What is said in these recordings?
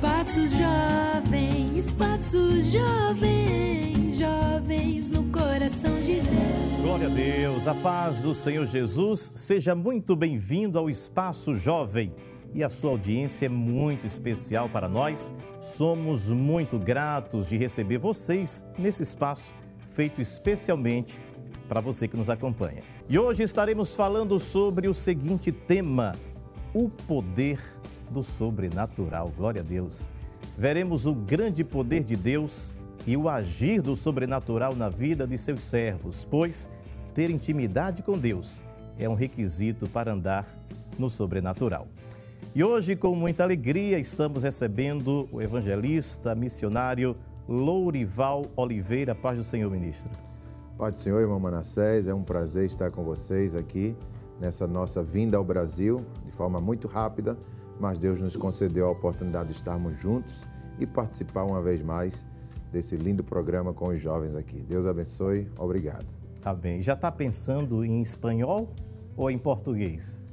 Espaço Jovem, Espaço Jovem, jovens no coração de Deus. Glória a Deus, a paz do Senhor Jesus. Seja muito bem-vindo ao Espaço Jovem. E a sua audiência é muito especial para nós. Somos muito gratos de receber vocês nesse espaço feito especialmente para você que nos acompanha. E hoje estaremos falando sobre o seguinte tema: o poder do sobrenatural. Glória a Deus. Veremos o grande poder de Deus e o agir do sobrenatural na vida de seus servos, pois ter intimidade com Deus é um requisito para andar no sobrenatural. E hoje, com muita alegria, estamos recebendo o evangelista, missionário Lourival Oliveira. Paz do Senhor, ministro. Paz do Senhor, irmão Manassés. É um prazer estar com vocês aqui nessa nossa vinda ao Brasil de forma muito rápida, mas Deus nos concedeu a oportunidade de estarmos juntos e participar uma vez mais desse lindo programa com os jovens aqui. Deus abençoe. Obrigado. Amém. Já está pensando em espanhol ou em português?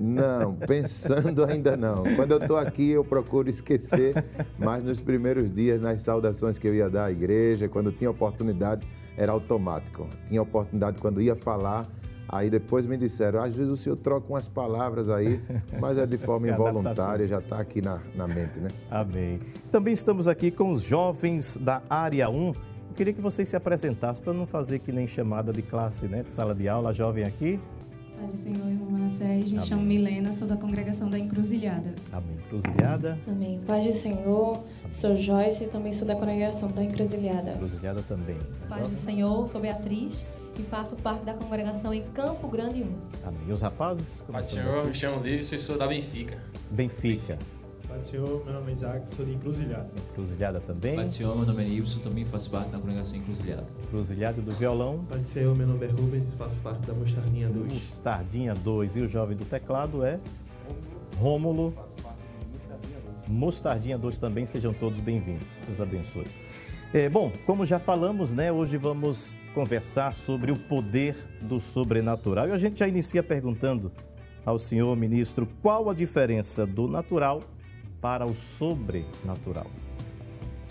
Não, pensando ainda não. Quando eu estou aqui, eu procuro esquecer, mas nos primeiros dias, nas saudações que eu ia dar à igreja, quando tinha oportunidade, era automático. Tinha oportunidade quando ia falar, aí depois me disseram, às vezes o senhor troca umas palavras aí, mas é de forma involuntária, já está aqui na, na mente, né? Amém. Também estamos aqui com os jovens da área 1. Eu queria que vocês se apresentassem para não fazer que nem chamada de classe, né? De sala de aula, jovem aqui. Paz do Senhor, irmão Manassés. Me Amém. chamo Milena, sou da congregação da Encruzilhada. Amém. Cruzilhada. Amém. Paz do Senhor, sou Joyce e também sou da congregação da Encruzilhada. Cruzilhada também. Paz do Senhor, sou Beatriz e faço parte da congregação em Campo Grande 1. Amém. E os rapazes? Pai do Senhor, me chamo e sou da Benfica. Benfica. Pai do Senhor, meu nome é Isaac, sou de Encruzilhada. Cruzilhada também. Pai do Senhor, meu nome é Nilson, também faço parte da congregação Encruzilhada. Cruzilhada do violão. Pai do Senhor, meu nome é Rubens e faço parte da Mostardinha 2. Mostardinha 2. E o jovem do teclado é Rômulo. Mostardinha 2 também, sejam todos bem-vindos. Deus abençoe. É, bom, como já falamos, né, hoje vamos conversar sobre o poder do sobrenatural. E a gente já inicia perguntando ao senhor ministro qual a diferença do natural para o sobrenatural.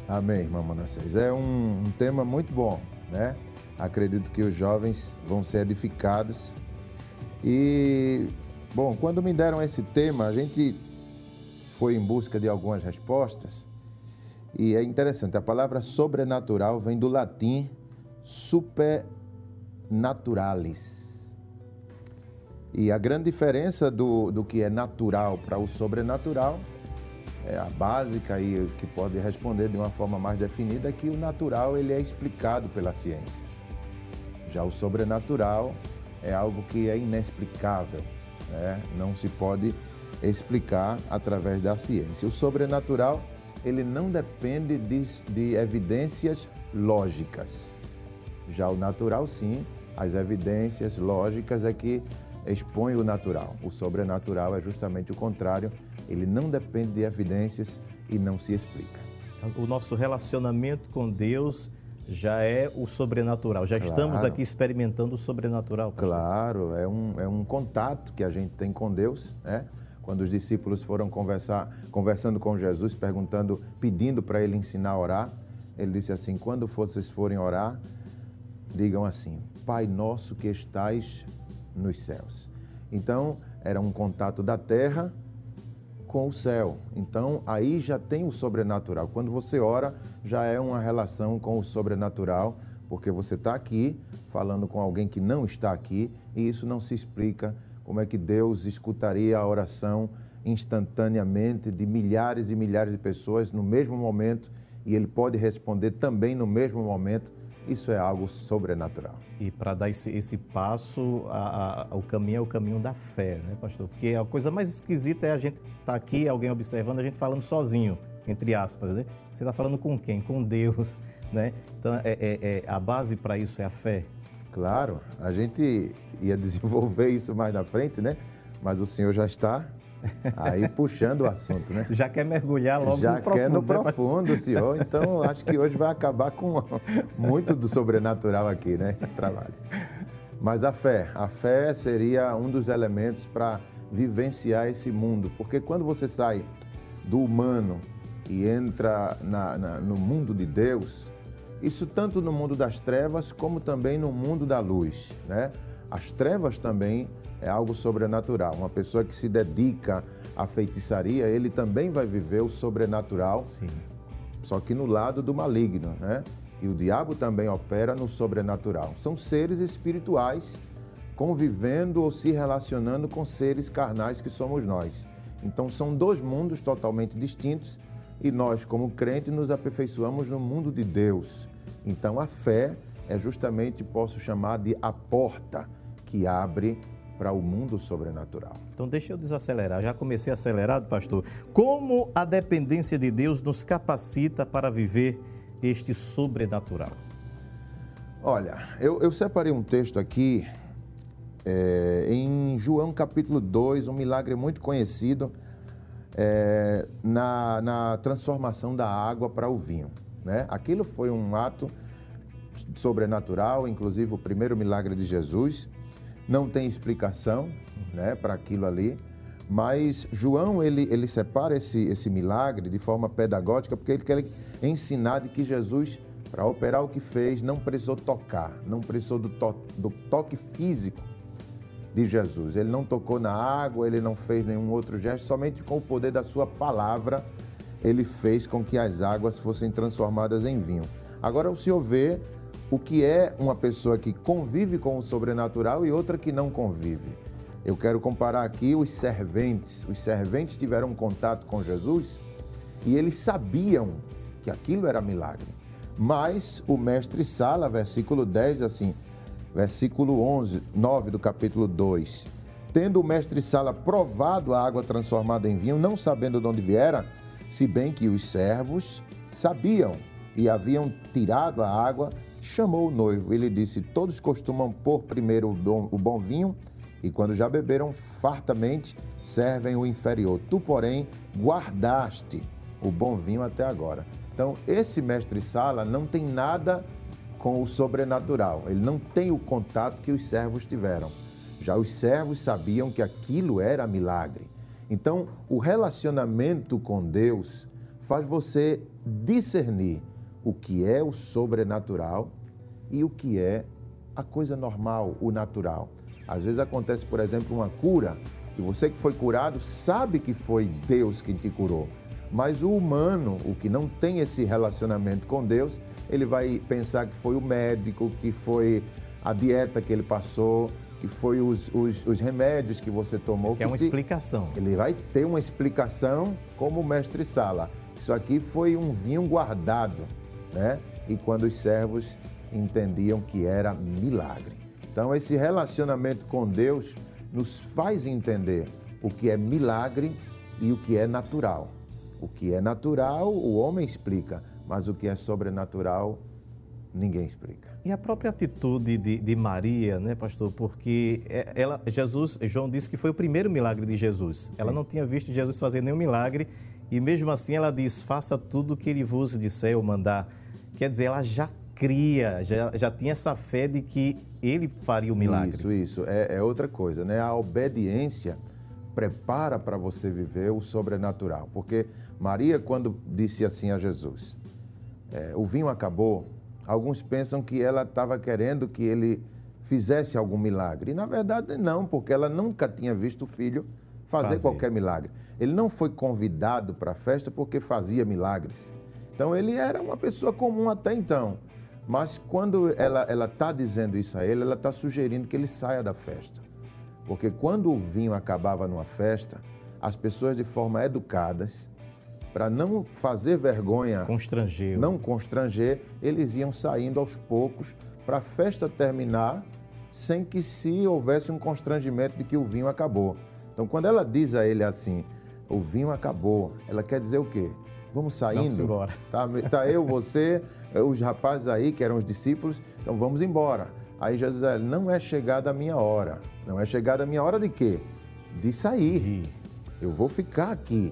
Amém, irmão Manassés. É um, um tema muito bom, né? Acredito que os jovens vão ser edificados. E, bom, quando me deram esse tema, a gente foi em busca de algumas respostas. E é interessante, a palavra sobrenatural vem do latim supernaturalis. E a grande diferença do, do que é natural para o sobrenatural é a básica e que pode responder de uma forma mais definida é que o natural ele é explicado pela ciência. Já o sobrenatural é algo que é inexplicável, né? não se pode explicar através da ciência. O sobrenatural ele não depende de, de evidências lógicas. Já o natural, sim, as evidências lógicas é que expõe o natural. O sobrenatural é justamente o contrário, ele não depende de evidências e não se explica. O nosso relacionamento com Deus já é o sobrenatural. Já estamos Claro. aqui experimentando o sobrenatural. pastor. Claro, é um, é um contato que a gente tem com Deus, né? Quando os discípulos foram conversar, conversando com Jesus, perguntando, pedindo para ele ensinar a orar, ele disse assim: quando vocês forem orar, digam assim: Pai nosso que estais nos céus. Então, era um contato da terra com o céu. Então, aí já tem o sobrenatural. Quando você ora, já é uma relação com o sobrenatural, porque você está aqui falando com alguém que não está aqui e isso não se explica. Como é que Deus escutaria a oração instantaneamente de milhares e milhares de pessoas no mesmo momento e ele pode responder também no mesmo momento? Isso é algo sobrenatural. E para dar esse, esse passo, a- a- o caminho é o caminho da fé, né, pastor? Porque a coisa mais esquisita é a gente estar tá aqui, alguém observando, a gente falando sozinho, entre aspas, né? Você está falando com quem? Com Deus, né? Então, é, é- é- a base para isso é a fé. Claro, a gente ia desenvolver isso mais na frente, né? Mas o senhor já está aí puxando o assunto, né? Já quer mergulhar logo já no profundo. quer no né, profundo, senhor. Então, acho que hoje vai acabar com muito do sobrenatural aqui, né? Esse trabalho. Mas a fé, a fé seria um dos elementos para vivenciar esse mundo, porque quando você sai do humano e entra na, na, no mundo de Deus, isso tanto no mundo das trevas como também no mundo da luz. Né? As trevas também é algo sobrenatural. Uma pessoa que se dedica à feitiçaria, ele também vai viver o sobrenatural, Sim. só que no lado do maligno. Né? E o diabo também opera no sobrenatural. São seres espirituais convivendo ou se relacionando com seres carnais que somos nós. Então são dois mundos totalmente distintos e nós, como crentes, nos aperfeiçoamos no mundo de Deus. Então a fé é justamente, posso chamar de a porta que abre para o mundo sobrenatural. Então deixa eu desacelerar, já comecei acelerado, pastor. Como a dependência de Deus nos capacita para viver este sobrenatural? Olha, eu, eu separei um texto aqui é, em João capítulo 2, um milagre muito conhecido é, na, na transformação da água para o vinho. Né? Aquilo foi um ato sobrenatural, inclusive o primeiro milagre de Jesus. Não tem explicação né, para aquilo ali, mas João ele, ele separa esse, esse milagre de forma pedagógica porque ele quer ensinar de que Jesus, para operar o que fez, não precisou tocar, não precisou do, to do toque físico de Jesus. Ele não tocou na água, ele não fez nenhum outro gesto, somente com o poder da sua palavra ele fez com que as águas fossem transformadas em vinho. Agora o senhor vê o que é uma pessoa que convive com o sobrenatural e outra que não convive. Eu quero comparar aqui os serventes. Os serventes tiveram contato com Jesus e eles sabiam que aquilo era milagre. Mas o mestre Sala, versículo 10, assim, versículo 11, 9 do capítulo 2. Tendo o mestre Sala provado a água transformada em vinho, não sabendo de onde viera, se bem que os servos sabiam e haviam tirado a água, chamou o noivo. Ele disse: Todos costumam pôr primeiro o bom, o bom vinho, e quando já beberam fartamente, servem o inferior. Tu, porém, guardaste o bom vinho até agora. Então, esse mestre Sala não tem nada com o sobrenatural. Ele não tem o contato que os servos tiveram. Já os servos sabiam que aquilo era milagre. Então, o relacionamento com Deus faz você discernir o que é o sobrenatural e o que é a coisa normal, o natural. Às vezes acontece, por exemplo, uma cura e você que foi curado sabe que foi Deus quem te curou. Mas o humano, o que não tem esse relacionamento com Deus, ele vai pensar que foi o médico, que foi a dieta que ele passou, que foi os, os, os remédios que você tomou. Que é uma te... explicação. Ele vai ter uma explicação como o mestre Sala. Isso aqui foi um vinho guardado, né? E quando os servos entendiam que era milagre. Então, esse relacionamento com Deus nos faz entender o que é milagre e o que é natural. O que é natural, o homem explica, mas o que é sobrenatural, ninguém explica. E a própria atitude de, de, Maria, né, pastor? Porque ela, Jesus, João disse que foi o primeiro milagre de Jesus. Sim. Ela não tinha visto Jesus fazer nenhum milagre e mesmo assim ela diz: faça tudo o que ele vos disser ou mandar. Quer dizer, ela já cria, já, já tinha essa fé de que ele faria o milagre. Isso, isso. É, é outra coisa, né? A obediência prepara para você viver o sobrenatural. Porque Maria, quando disse assim a Jesus: é, o vinho acabou Alguns pensam que ela estava querendo que ele fizesse algum milagre. E na verdade não, porque ela nunca tinha visto o filho fazer, fazer. qualquer milagre. Ele não foi convidado para a festa porque fazia milagres. Então ele era uma pessoa comum até então. Mas quando ela está dizendo isso a ele, ela está sugerindo que ele saia da festa. Porque quando o vinho acabava numa festa, as pessoas de forma educadas para não fazer vergonha, constranger. não constranger, eles iam saindo aos poucos para a festa terminar sem que se houvesse um constrangimento de que o vinho acabou. Então, quando ela diz a ele assim, o vinho acabou, ela quer dizer o quê? Vamos saindo. Vamos embora. Tá, tá eu, você, os rapazes aí, que eram os discípulos, então vamos embora. Aí Jesus diz, não é chegada a minha hora. Não é chegada a minha hora de quê? De sair. Eu vou ficar aqui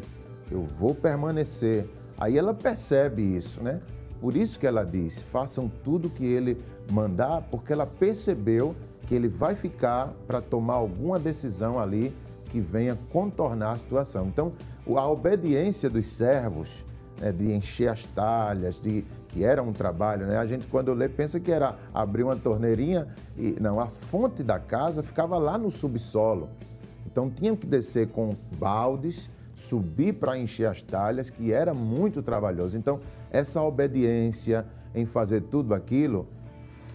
eu vou permanecer. Aí ela percebe isso, né? Por isso que ela diz: façam tudo que ele mandar, porque ela percebeu que ele vai ficar para tomar alguma decisão ali que venha contornar a situação. Então, a obediência dos servos né, de encher as talhas, de que era um trabalho, né? A gente quando lê pensa que era abrir uma torneirinha e não, a fonte da casa ficava lá no subsolo. Então tinham que descer com baldes, subir para encher as talhas, que era muito trabalhoso. Então essa obediência em fazer tudo aquilo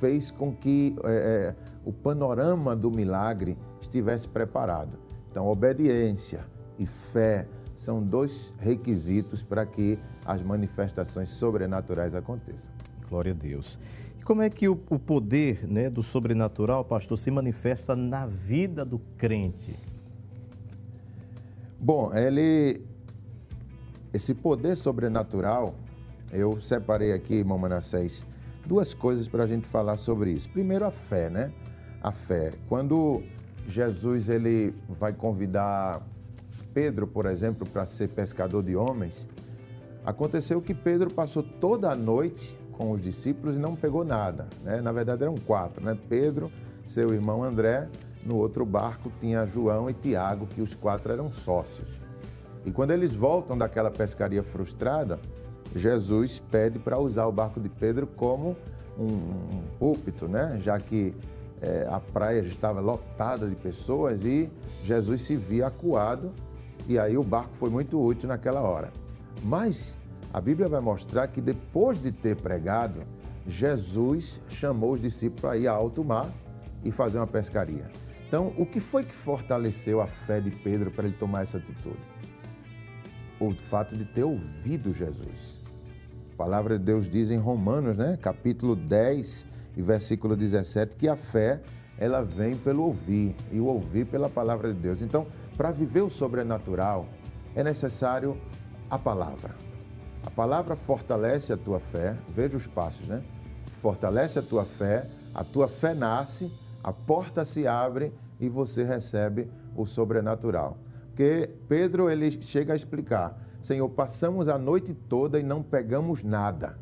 fez com que é, o panorama do milagre estivesse preparado. Então obediência e fé são dois requisitos para que as manifestações sobrenaturais aconteçam. Glória a Deus. E como é que o, o poder né, do sobrenatural, pastor, se manifesta na vida do crente? Bom, ele, esse poder sobrenatural, eu separei aqui, irmão Manassés, duas coisas para a gente falar sobre isso. Primeiro, a fé, né? A fé. Quando Jesus ele vai convidar Pedro, por exemplo, para ser pescador de homens, aconteceu que Pedro passou toda a noite com os discípulos e não pegou nada. Né? Na verdade, eram quatro: né? Pedro, seu irmão André, no outro barco tinha João e Tiago, que os quatro eram sócios. E quando eles voltam daquela pescaria frustrada, Jesus pede para usar o barco de Pedro como um, púlpito, né? já que é, a praia estava lotada de pessoas e Jesus se via acuado e aí o barco foi muito útil naquela hora. Mas a Bíblia vai mostrar que depois de ter pregado, Jesus chamou os discípulos para ir a alto mar e fazer uma pescaria. Então, o que foi que fortaleceu a fé de Pedro para ele tomar essa atitude? O fato de ter ouvido Jesus. A palavra de Deus diz em Romanos, né, capítulo 10 e versículo 17, que a fé ela vem pelo ouvir e o ouvir pela palavra de Deus. Então, para viver o sobrenatural, é necessário a palavra. A palavra fortalece a tua fé, veja os passos, né? Fortalece a tua fé, a tua fé nasce, a porta se abre e você recebe o sobrenatural. Porque Pedro ele chega a explicar: Senhor, passamos a noite toda e não pegamos nada.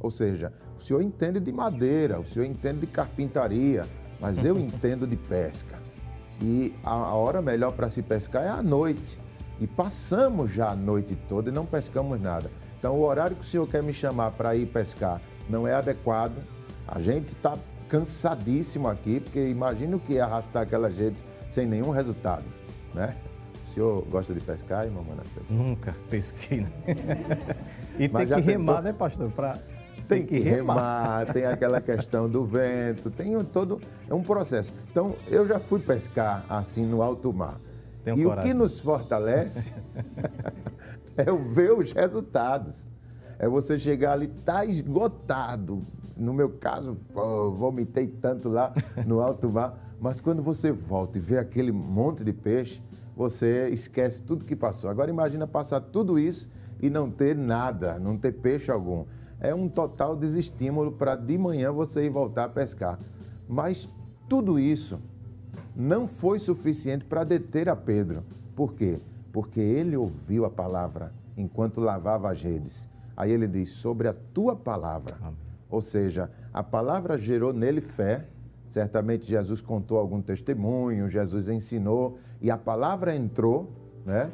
Ou seja, o senhor entende de madeira, o senhor entende de carpintaria, mas eu entendo de pesca. E a hora melhor para se pescar é à noite. E passamos já a noite toda e não pescamos nada. Então, o horário que o senhor quer me chamar para ir pescar não é adequado. A gente está cansadíssimo aqui, porque imagina o que é arrastar aquelas redes sem nenhum resultado, né? O senhor gosta de pescar, irmão Manassés? Nunca pesquei, né? e Mas tem que remar, tentou... né, pastor? Pra... Tem, tem que remar. remar, tem aquela questão do vento, tem todo é um processo. Então, eu já fui pescar assim no alto mar. Tenho e coragem. o que nos fortalece é ver os resultados. É você chegar ali, tá esgotado. No meu caso, vomitei tanto lá no alto mar, mas quando você volta e vê aquele monte de peixe, você esquece tudo que passou. Agora imagina passar tudo isso e não ter nada, não ter peixe algum é um total desestímulo para de manhã você ir voltar a pescar. Mas tudo isso não foi suficiente para deter a Pedro. Por quê? Porque ele ouviu a palavra enquanto lavava as redes. Aí ele diz: Sobre a tua palavra. Amém. Ou seja, a palavra gerou nele fé. Certamente Jesus contou algum testemunho, Jesus ensinou e a palavra entrou, né?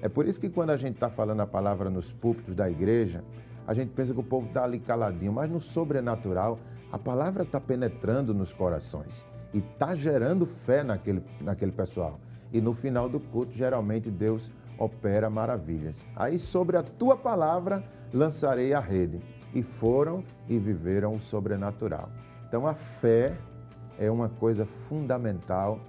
É por isso que quando a gente está falando a palavra nos púlpitos da igreja, a gente pensa que o povo está ali caladinho, mas no sobrenatural, a palavra está penetrando nos corações e está gerando fé naquele, naquele pessoal. E no final do culto, geralmente Deus opera maravilhas. Aí, sobre a tua palavra, lançarei a rede. E foram e viveram o sobrenatural. Então, a fé é uma coisa fundamental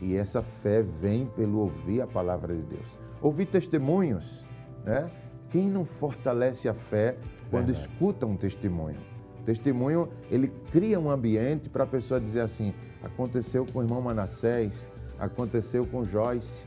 e essa fé vem pelo ouvir a palavra de Deus. Ouvir testemunhos, né? Quem não fortalece a fé quando Verdade. escuta um testemunho? O testemunho, ele cria um ambiente para a pessoa dizer assim: aconteceu com o irmão Manassés, aconteceu com Joyce,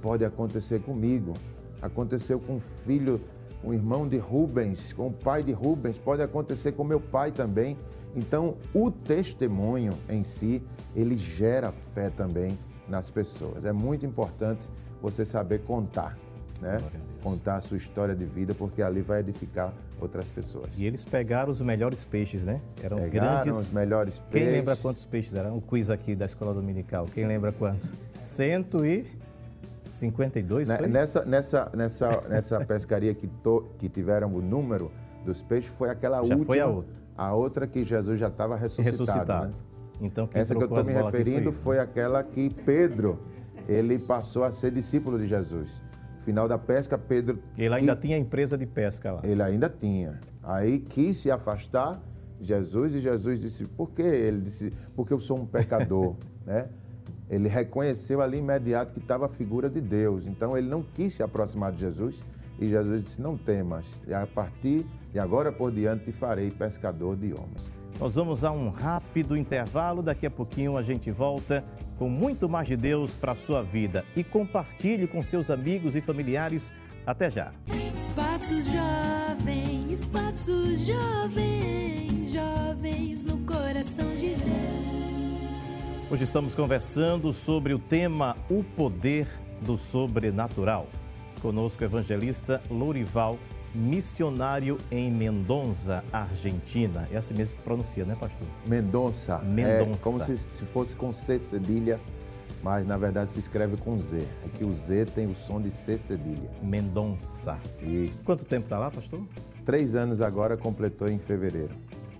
pode acontecer comigo, aconteceu com o filho, o irmão de Rubens, com o pai de Rubens, pode acontecer com meu pai também. Então, o testemunho em si, ele gera fé também nas pessoas. É muito importante você saber contar né? Contar a sua história de vida, porque ali vai edificar outras pessoas. E eles pegaram os melhores peixes, né? Eram pegaram grandes. os melhores peixes. Quem lembra quantos peixes eram? O quiz aqui da escola dominical. Quem lembra quantos? Cento e 52 Né, foi? Nessa, nessa, nessa, nessa pescaria que, to- que tiveram o número dos peixes, foi aquela Já última. foi a outra. A outra que Jesus já estava ressuscitado. ressuscitado. né? Então, quem Essa que eu estou me referindo foi foi aquela que Pedro, ele passou a ser discípulo de Jesus. Final da pesca, Pedro... Ele ainda que- tinha empresa de pesca lá. Ele ainda tinha. Aí quis se afastar Jesus e Jesus disse, por quê? Ele disse, porque eu sou um pecador, né? Ele reconheceu ali imediato que estava a figura de Deus. Então ele não quis se aproximar de Jesus e Jesus disse, não temas, e a partir de agora por diante te farei pescador de homens. Nós vamos a um rápido intervalo. Daqui a pouquinho a gente volta com muito mais de Deus para a sua vida. E compartilhe com seus amigos e familiares. Até já. Espaço Jovem, Espaço Jovem, jovens no coração de Deus. Hoje estamos conversando sobre o tema O Poder do Sobrenatural. Conosco o evangelista Lourival, missionário em Mendonça, Argentina. É assim mesmo que pronuncia, né, pastor? Mendonça. Mendonça. É como se, se fosse com C cedilha, mas na verdade se escreve com Z. É que o Z tem o som de C cedilha. Mendonça. E Quanto tempo está lá, pastor? três anos agora completou em fevereiro.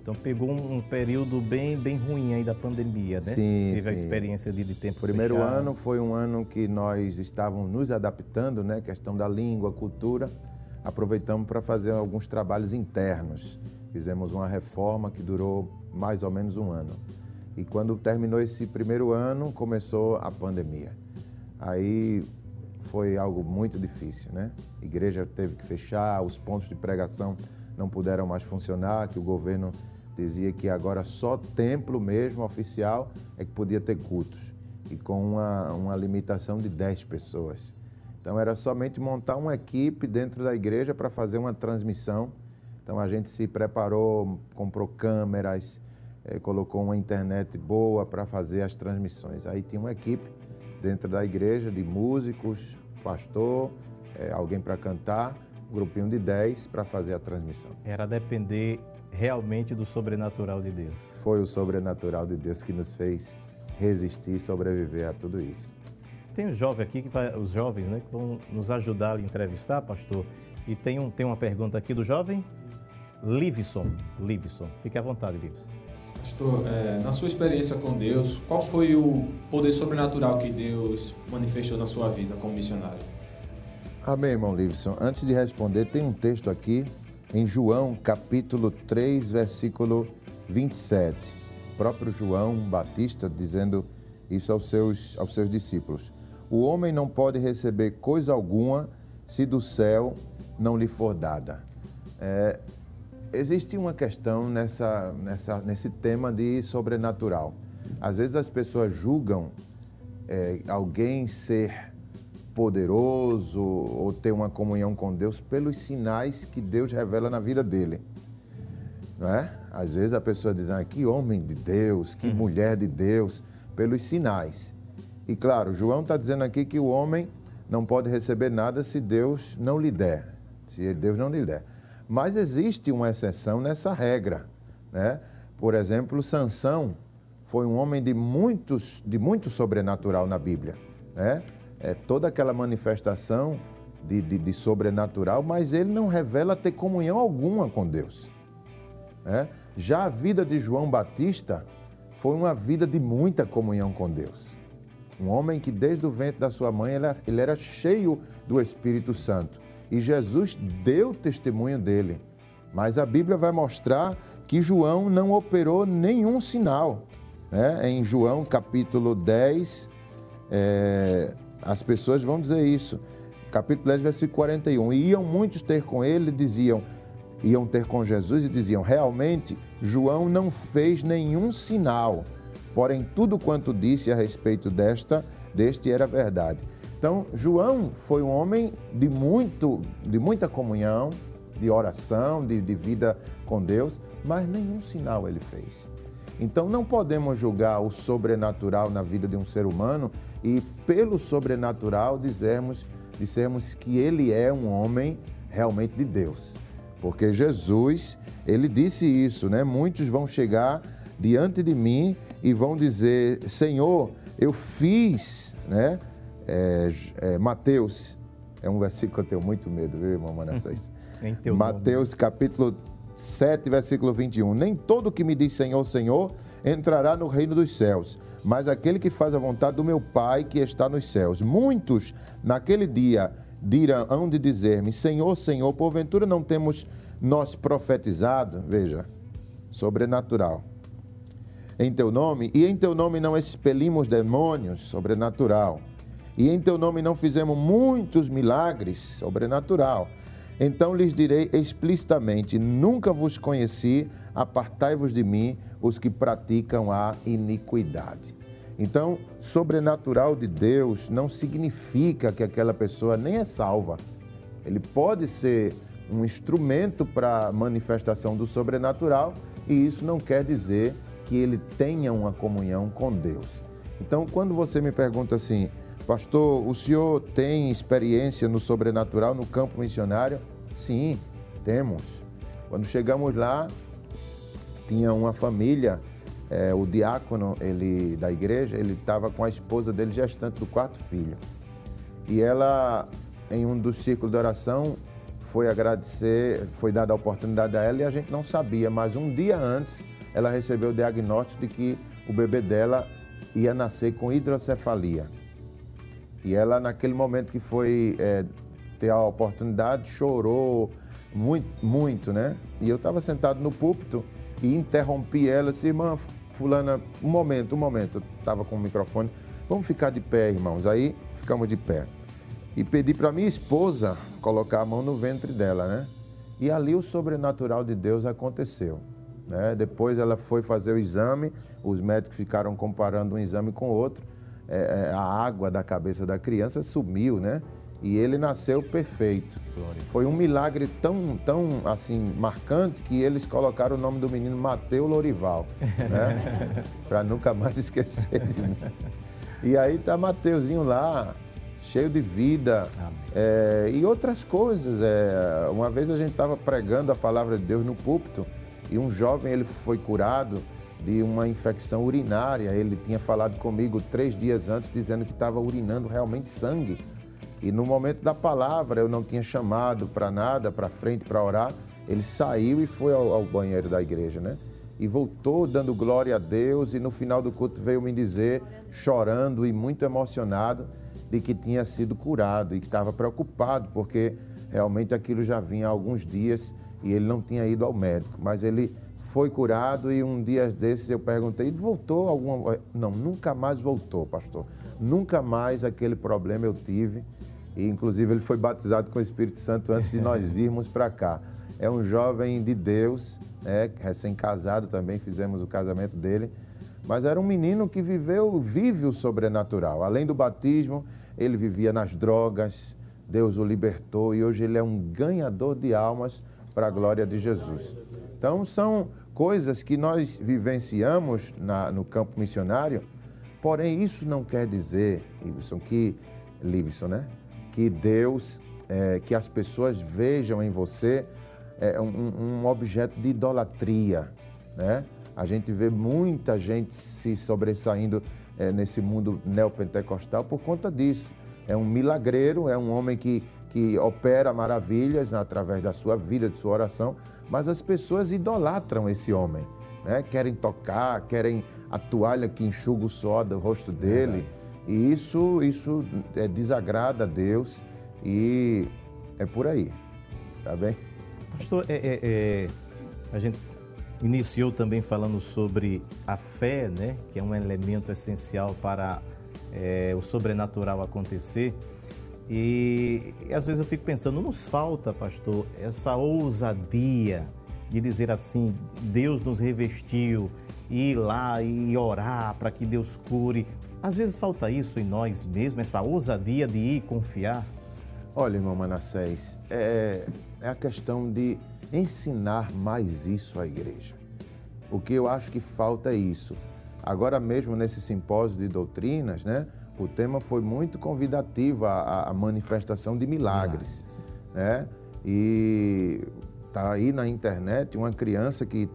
Então pegou um, período bem, bem ruim aí da pandemia, né? Sim, Teve a sim. experiência de, de tempo O primeiro fechado. ano foi um ano que nós estávamos nos adaptando, né? Questão da língua, cultura. Aproveitamos para fazer alguns trabalhos internos. Fizemos uma reforma que durou mais ou menos um ano. E quando terminou esse primeiro ano, começou a pandemia. Aí foi algo muito difícil, né? A igreja teve que fechar, os pontos de pregação não puderam mais funcionar, que o governo dizia que agora só templo mesmo, oficial, é que podia ter cultos. E com uma, uma limitação de 10 pessoas. Então era somente montar uma equipe dentro da igreja para fazer uma transmissão. Então a gente se preparou, comprou câmeras, eh, colocou uma internet boa para fazer as transmissões. Aí tinha uma equipe dentro da igreja de músicos, pastor, eh, alguém para cantar, um grupinho de 10 para fazer a transmissão. Era depender realmente do sobrenatural de Deus. Foi o sobrenatural de Deus que nos fez resistir e sobreviver a tudo isso. Tem um jovem aqui, que vai, os jovens, né, que vão nos ajudar a entrevistar, pastor. E tem, um, tem uma pergunta aqui do jovem Livson. Livson, fique à vontade, Livson. Pastor, é, na sua experiência com Deus, qual foi o poder sobrenatural que Deus manifestou na sua vida como missionário? Amém, irmão Livson. Antes de responder, tem um texto aqui em João, capítulo 3, versículo 27. O próprio João Batista dizendo isso aos seus, aos seus discípulos. O homem não pode receber coisa alguma se do céu não lhe for dada. É, existe uma questão nessa, nessa, nesse tema de sobrenatural. Às vezes as pessoas julgam é, alguém ser poderoso ou ter uma comunhão com Deus pelos sinais que Deus revela na vida dele. Não é? Às vezes a pessoa diz, ah, que homem de Deus, que mulher de Deus, pelos sinais. E claro, João está dizendo aqui que o homem não pode receber nada se Deus não lhe der, se Deus não lhe der. Mas existe uma exceção nessa regra. Né? Por exemplo, Sansão foi um homem de, muitos, de muito sobrenatural na Bíblia. Né? É, toda aquela manifestação de, de, de sobrenatural, mas ele não revela ter comunhão alguma com Deus. né? Já a vida de João Batista foi uma vida de muita comunhão com Deus. Um homem que desde o ventre da sua mãe ele era, ele era cheio do Espírito Santo. E Jesus deu testemunho dele. Mas a Bíblia vai mostrar que João não operou nenhum sinal. né? Em João capítulo 10, é, as pessoas vão dizer isso. Capítulo 10, versículo 41. E iam muitos ter com ele, diziam, iam ter com Jesus e diziam: realmente, João não fez nenhum sinal, porém tudo quanto disse a respeito desta, deste era verdade. Então, João foi um homem de, muito, de muita comunhão, de oração, de, de vida com Deus, mas nenhum sinal ele fez. Então, não podemos julgar o sobrenatural na vida de um ser humano e, pelo sobrenatural, dizermos, dissermos que ele é um homem realmente de Deus. Porque Jesus, ele disse isso, né? Muitos vão chegar diante de mim e vão dizer: Senhor, eu fiz, né? é, é, Mateus, é um versículo que eu tenho muito medo, viu, irmão Manassés? Teu Mateus capítulo 7, versículo 21. Nem todo que me diz Senhor, Senhor, entrará no reino dos céus, mas aquele que faz a vontade do meu Pai que está nos céus. Muitos naquele dia dirão, hão de dizer-me, Senhor, Senhor, porventura não temos nós profetizado, veja, sobrenatural, em teu nome, e em teu nome não expelimos demônios, sobrenatural, e em teu nome não fizemos muitos milagres, sobrenatural. Então lhes direi explicitamente: Nunca vos conheci, apartai-vos de mim, os que praticam a iniquidade. Então, sobrenatural de Deus não significa que aquela pessoa nem é salva. Ele pode ser um instrumento para a manifestação do sobrenatural e isso não quer dizer que ele tenha uma comunhão com Deus. Então, quando você me pergunta assim, pastor, o senhor tem experiência no sobrenatural no campo missionário? Sim, temos. Quando chegamos lá, tinha uma família, é, o diácono ele, da igreja, ele estava com a esposa dele gestante do quarto filho. E ela, em um dos círculos de oração, foi agradecer, foi dada a oportunidade a ela e a gente não sabia, mas um dia antes ela recebeu o diagnóstico de que o bebê dela ia nascer com hidrocefalia. E ela, naquele momento que foi é, ter a oportunidade, chorou muito, muito, né? E eu estava sentado no púlpito e interrompi ela, disse, irmã fulana, um momento, um momento, eu estava com o microfone, vamos ficar de pé, irmãos. Aí ficamos de pé e pedi para minha esposa colocar a mão no ventre dela, né? E ali o sobrenatural de Deus aconteceu. Né? Depois ela foi fazer o exame, os médicos ficaram comparando um exame com o outro. É, é a água da cabeça da criança sumiu, né? E ele nasceu perfeito. Foi um milagre tão, tão assim marcante que eles colocaram o nome do menino Mateus Lorival, né? para nunca mais esquecer de mim. E aí tá Mateuzinho lá, cheio de vida é, e outras coisas. É, uma vez a gente estava pregando a palavra de Deus no púlpito e um jovem ele foi curado de uma infecção urinária. Ele tinha falado comigo três dias antes dizendo que estava urinando realmente sangue. E no momento da palavra eu não tinha chamado para nada, para frente para orar. Ele saiu e foi ao, ao banheiro da igreja, né? e voltou dando glória a Deus. E no final do culto veio me dizer, chorando e muito emocionado, de que tinha sido curado e que estava preocupado, porque realmente aquilo já vinha há alguns dias e ele não tinha ido ao médico. Mas ele foi curado e um dia desses eu perguntei, voltou alguma Não, nunca mais voltou, pastor. Nunca mais aquele problema eu tive. E inclusive ele foi batizado com o Espírito Santo antes de nós virmos para cá. É um jovem de Deus, né, recém-casado também, fizemos o casamento dele. Mas era um menino que viveu, vive o sobrenatural. Além do batismo, ele vivia nas drogas, Deus o libertou e hoje ele é um ganhador de almas para a glória de Jesus. Então, são coisas que nós vivenciamos na, no campo missionário, porém, isso não quer dizer, Iveson, que, Livison, né? Que Deus, é, que as pessoas vejam em você é, um, um objeto de idolatria, né? A gente vê muita gente se sobressaindo é, nesse mundo neopentecostal por conta disso. É um milagreiro, é um homem que, que opera maravilhas através da sua vida, de sua oração, mas as pessoas idolatram esse homem. Né? Querem tocar, querem a toalha que enxuga o suor do rosto dele. É e isso, isso é, desagrada a Deus e é por aí. Tá bem? Pastor, é, é, é, a gente iniciou também falando sobre a fé, né, que é um elemento essencial para é, o sobrenatural acontecer. E, e, às vezes eu fico pensando, nos falta, pastor, essa ousadia de dizer assim: Deus nos revestiu, ir lá e orar para que Deus cure. Às vezes falta isso em nós mesmos, essa ousadia de ir confiar. Olha, irmão Manassés, é, é a questão de ensinar mais isso à igreja. O que eu acho que falta é isso. Agora mesmo nesse simpósio de doutrinas, né, o tema foi muito convidativo à, à manifestação de milagres, né? E tá aí na internet uma criança que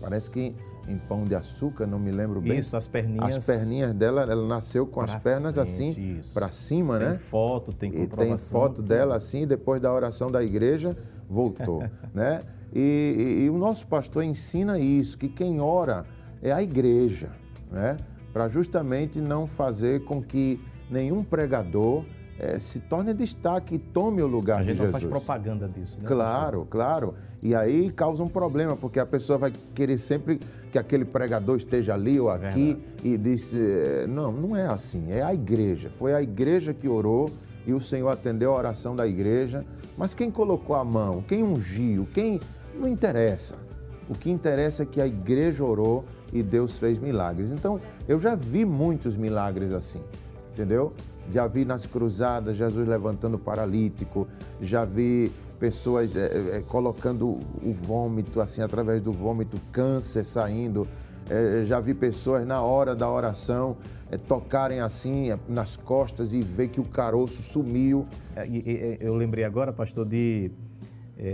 parece que em pão de açúcar, não me lembro bem. Isso, as perninhas. As perninhas dela, ela nasceu com as pernas frente, assim, para cima, Tem né? foto, tem E tem comprovação. foto tudo. dela assim, depois da oração da igreja, voltou, né? E, e- e o nosso pastor ensina isso, que quem ora é a igreja, né? Para justamente não fazer com que nenhum pregador eh, se torne destaque e tome o lugar A gente de não Jesus. faz propaganda disso, né? Claro, claro. E aí causa um problema, porque a pessoa vai querer sempre que aquele pregador esteja ali ou aqui e disse, eh, não, não é assim, é a igreja. Foi a igreja que orou e o Senhor atendeu a oração da igreja, mas quem colocou a mão, quem ungiu, quem não interessa. O que interessa é que a igreja orou e Deus fez milagres. Então, eu já vi muitos milagres assim, entendeu? Já vi nas cruzadas Jesus levantando paralítico, já vi pessoas eh, eh, colocando o vômito, assim, através do vômito, câncer saindo. Eh, já vi pessoas na hora da oração tocarem assim nas costas e ver que o caroço sumiu. É, Eu lembrei agora, pastor, de,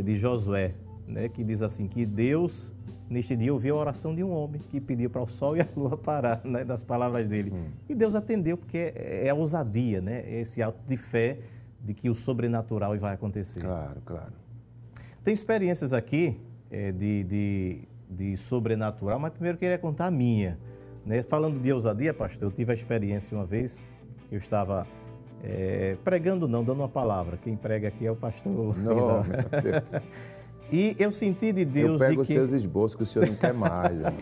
de Josué, né, que diz assim, que Deus, neste dia, ouviu a oração de um homem que pediu para o sol e a lua parar, né, das palavras dele. E Deus atendeu, porque é, é a ousadia, né, é esse ato de fé de que o sobrenatural vai acontecer. Claro, claro. Tem experiências aqui eh, de, de, de sobrenatural, mas primeiro eu queria contar a minha. Né? Falando de ousadia, pastor, eu tive a experiência uma vez que eu estava eh, pregando, não, dando uma palavra. Quem prega aqui é o pastor. Não, meu Deus. E eu senti de Eu Deus pego de os que. seus esboços que o senhor não quer mais. né?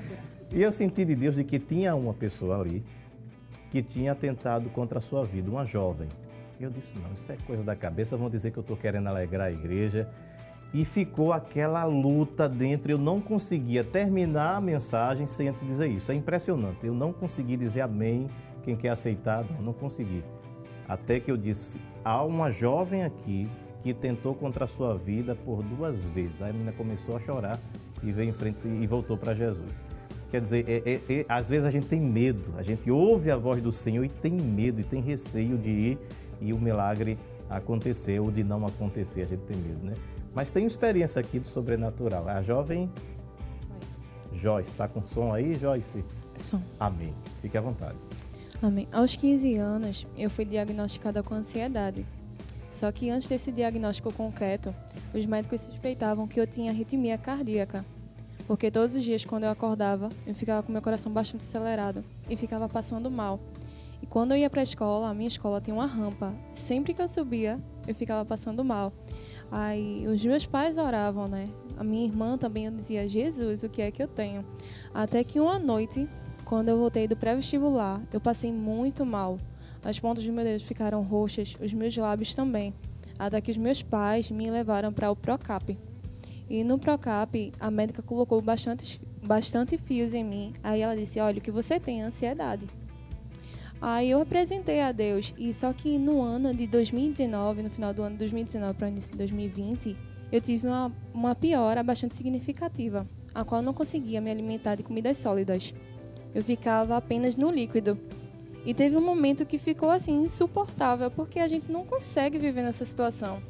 E eu senti de Deus de que tinha uma pessoa ali que tinha atentado contra a sua vida, uma jovem. Eu disse: não, isso é coisa da cabeça, vão dizer que eu estou querendo alegrar a igreja. E ficou aquela luta dentro. Eu não conseguia terminar a mensagem sem antes dizer isso. É impressionante. Eu não consegui dizer amém. Quem quer aceitar, não, não consegui. Até que eu disse: há uma jovem aqui que tentou contra a sua vida por duas vezes. Aí a menina começou a chorar e veio em frente e voltou para Jesus. Quer dizer, é- é- é- às vezes a gente tem medo, a gente ouve a voz do Senhor e tem medo e tem receio de ir e o milagre acontecer ou de não acontecer, a gente tem medo, né? Mas tem experiência aqui do sobrenatural. A jovem Joyce, está com som aí, Joyce? Som. Amém. Fique à vontade. Amém. Aos 15 anos, eu fui diagnosticada com ansiedade. Só que antes desse diagnóstico concreto, os médicos suspeitavam que eu tinha arritmia cardíaca. Porque todos os dias, quando eu acordava, eu ficava com meu coração bastante acelerado e ficava passando mal. E quando eu ia para a escola, a minha escola tem uma rampa. Sempre que eu subia, eu ficava passando mal. Aí os meus pais oravam, né? A minha irmã também dizia: Jesus, o que é que eu tenho? Até que uma noite, quando eu voltei do pré-vestibular, eu passei muito mal. As pontas dos meus dedos ficaram roxas, os meus lábios também. Até que os meus pais me levaram para o Procap. E no Procap, a médica colocou bastante, bastante fios em mim. Aí ela disse: Olha, o que você tem é ansiedade. Aí eu apresentei a Deus. E só que no ano de 2019, no final do ano de 2019 para o início de 2020, eu tive uma, uma piora bastante significativa, a qual eu não conseguia me alimentar de comidas sólidas. Eu ficava apenas no líquido. E teve um momento que ficou assim insuportável, porque a gente não consegue viver nessa situação.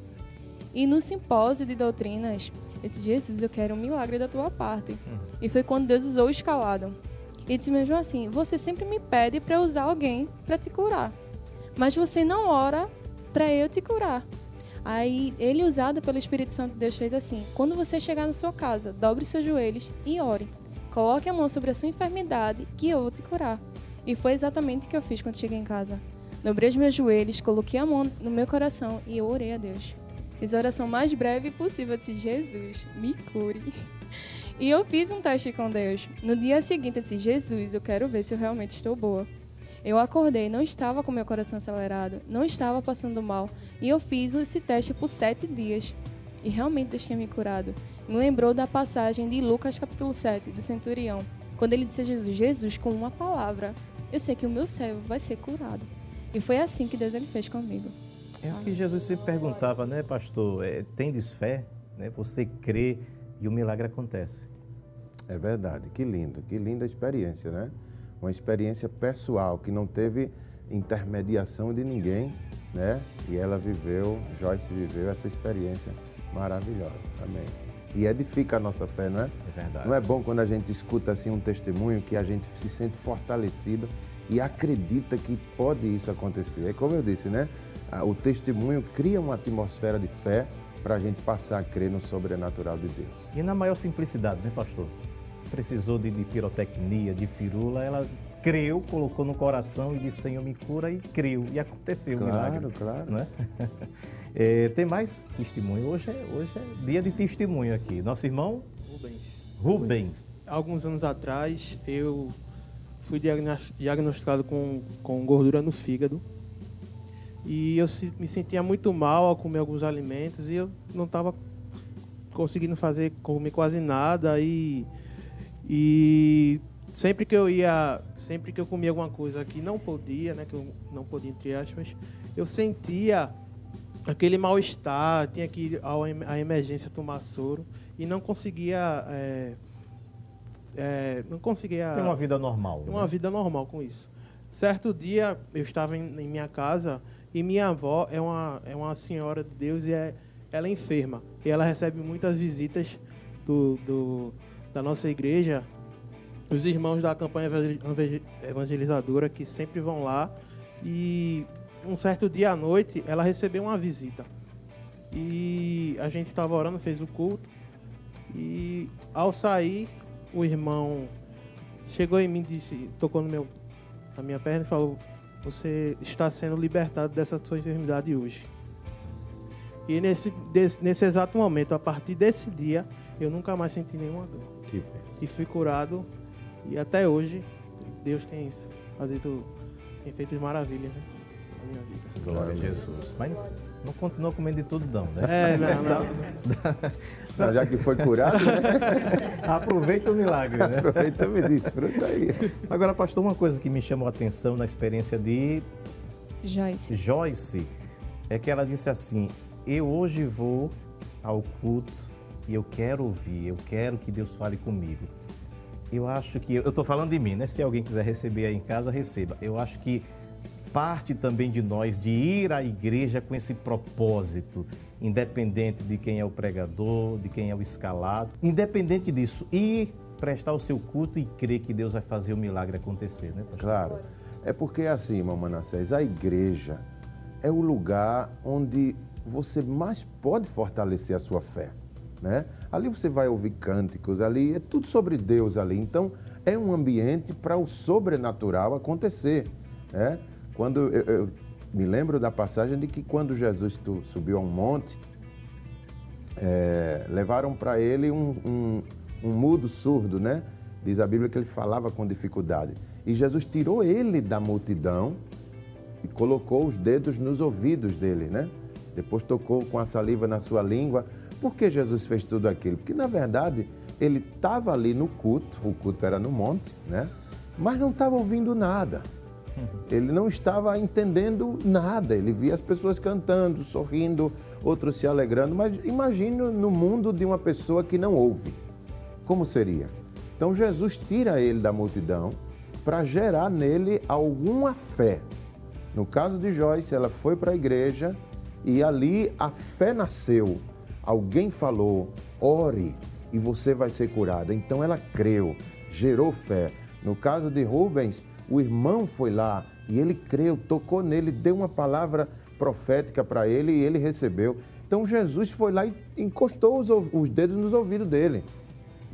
E no simpósio de doutrinas, eu disse: Jesus, eu quero um milagre da tua parte. E foi quando Deus usou o escalado. E disse mesmo assim: Você sempre me pede para usar alguém para te curar, mas você não ora para eu te curar. Aí ele, usado pelo Espírito Santo de Deus, fez assim: Quando você chegar na sua casa, dobre os seus joelhos e ore. Coloque a mão sobre a sua enfermidade, que eu vou te curar. E foi exatamente o que eu fiz quando cheguei em casa. Dobrei os meus joelhos, coloquei a mão no meu coração e eu orei a Deus. Fiz a oração mais breve possível. Eu disse: Jesus, me cure. E eu fiz um teste com Deus. No dia seguinte, eu disse: Jesus, eu quero ver se eu realmente estou boa. Eu acordei, não estava com meu coração acelerado, não estava passando mal. E eu fiz esse teste por sete dias. E realmente Deus tinha me curado. Me lembrou da passagem de Lucas capítulo 7, do centurião. Quando ele disse a Jesus: Jesus, com uma palavra, eu sei que o meu servo vai ser curado. E foi assim que Deus ele fez comigo. É o que Jesus sempre perguntava, né, pastor? É, tendes fé? Né? Você crê e o milagre acontece. É verdade, que lindo, que linda experiência, né? Uma experiência pessoal que não teve intermediação de ninguém, né? E ela viveu, Joyce viveu essa experiência maravilhosa. Amém. E edifica a nossa fé, não é? É verdade. Não é bom quando a gente escuta assim um testemunho que a gente se sente fortalecido e acredita que pode isso acontecer. É como eu disse, né? Ah, O testemunho cria uma atmosfera de fé para a gente passar a crer no sobrenatural de Deus. E na maior simplicidade, né, pastor? Precisou de, de pirotecnia, de firula, ela creu, colocou no coração e disse, Senhor, me cura, e creu. E aconteceu o Claro, milagre. claro. Né? É, tem mais testemunho. Hoje é, hoje é dia de testemunho aqui. Nosso irmão Rubens. Rubens. Alguns anos atrás, eu fui diagnos- diagnosticado com, com gordura no fígado. E eu me sentia muito mal ao comer alguns alimentos e eu não estava conseguindo fazer, comer quase nada. E, e sempre que eu ia, sempre que eu comia alguma coisa que não podia, né, que eu não podia, entre aspas, eu sentia aquele mal-estar, tinha que ir à emergência tomar soro e não conseguia. é, é, não conseguia. Tem uma vida normal. ter uma né? vida normal com isso. Certo dia, eu estava em, em minha casa e minha avó é uma, é uma senhora de Deus e é, ela é enferma. E ela recebe muitas visitas do, do- da nossa igreja, os irmãos da campanha evangel- evangel- evangelizadora que sempre vão lá. E um certo dia à noite, ela recebeu uma visita. E a gente estava orando, fez o culto. E ao sair, o irmão chegou em mim e disse, tocou no meu, na minha perna e falou: Você está sendo libertado dessa sua enfermidade hoje. E nesse, desse- nesse exato momento, a partir desse dia, eu nunca mais senti nenhuma dor. E fui curado. E até hoje, Deus tem isso, feito, tem feito maravilhas né, na minha vida. Glória a Jesus. Mas não continua comendo de tudo, não, né? É, não, não. Não, já que foi curado, né? Aproveita o milagre, né? aproveita e desfruta aí. Agora, pastor, uma coisa que me chamou a atenção na experiência de Joyce. Joyce é que ela disse assim: Eu hoje vou ao culto e eu quero ouvir, eu quero que Deus fale comigo. Eu acho que, eu estou falando de mim, né? Se alguém quiser receber aí em casa, receba. Eu acho que parte também de nós de ir à igreja com esse propósito, independente de quem é o pregador, de quem é o escalado, independente disso, ir prestar o seu culto e crer que Deus vai fazer o milagre acontecer, né? pastor? Claro. É porque assim, irmão Manassés, a igreja é o lugar onde você mais pode fortalecer a sua fé. Né? Ali você vai ouvir cânticos, ali é tudo sobre Deus ali. Então é um ambiente para o sobrenatural acontecer. Né? Quando eu, eu me lembro da passagem de que quando Jesus subiu a um monte, é, levaram para ele um, um- um mudo surdo, né? Diz a Bíblia que ele falava com dificuldade. E Jesus tirou ele da multidão e colocou os dedos nos ouvidos dele, né? Depois tocou com a saliva na sua língua. Por que Jesus fez tudo aquilo? Porque, na verdade, ele estava ali no culto, o culto era no monte, né? Mas não estava ouvindo nada. Ele não estava entendendo nada. Ele via as pessoas cantando, sorrindo, outros se alegrando. Mas imagine no mundo de uma pessoa que não ouve. Como seria? Então Jesus tira ele da multidão para gerar nele alguma fé. No caso de Joyce, ela foi para a igreja e ali a fé nasceu. Alguém falou: ore e você vai ser curada. Então ela creu, gerou fé. No caso de Rubens, o irmão foi lá e ele creu, tocou nele, deu uma palavra profética para ele e ele recebeu. Então Jesus foi lá e encostou os, os dedos nos ouvidos dele.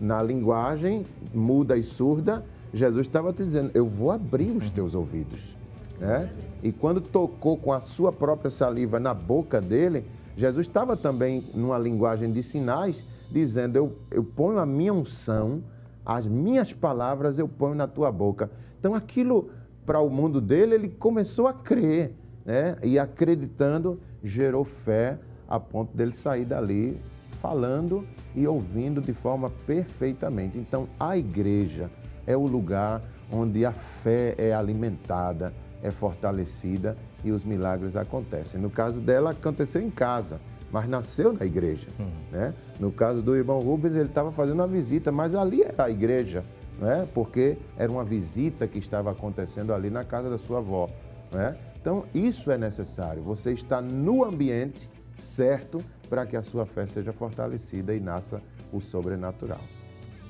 Na linguagem muda e surda, Jesus estava te dizendo: Eu vou abrir os teus ouvidos. né? E quando tocou com a sua própria saliva na boca dele, Jesus estava também numa linguagem de sinais, dizendo: Eu, eu ponho a minha unção, as minhas palavras eu ponho na tua boca. Então aquilo, para o mundo dele, ele começou a crer, né? E acreditando, gerou fé a ponto dele sair dali falando e ouvindo de forma perfeitamente. Então, a igreja é o lugar onde a fé é alimentada, é fortalecida e os milagres acontecem. No caso dela, aconteceu em casa, mas nasceu na igreja. Né? No caso do irmão Rubens, ele estava fazendo uma visita, mas ali era a igreja, né? porque era uma visita que estava acontecendo ali na casa da sua avó. Né? Então, isso é necessário. Você está no ambiente certo, para que a sua fé seja fortalecida e nasça o sobrenatural.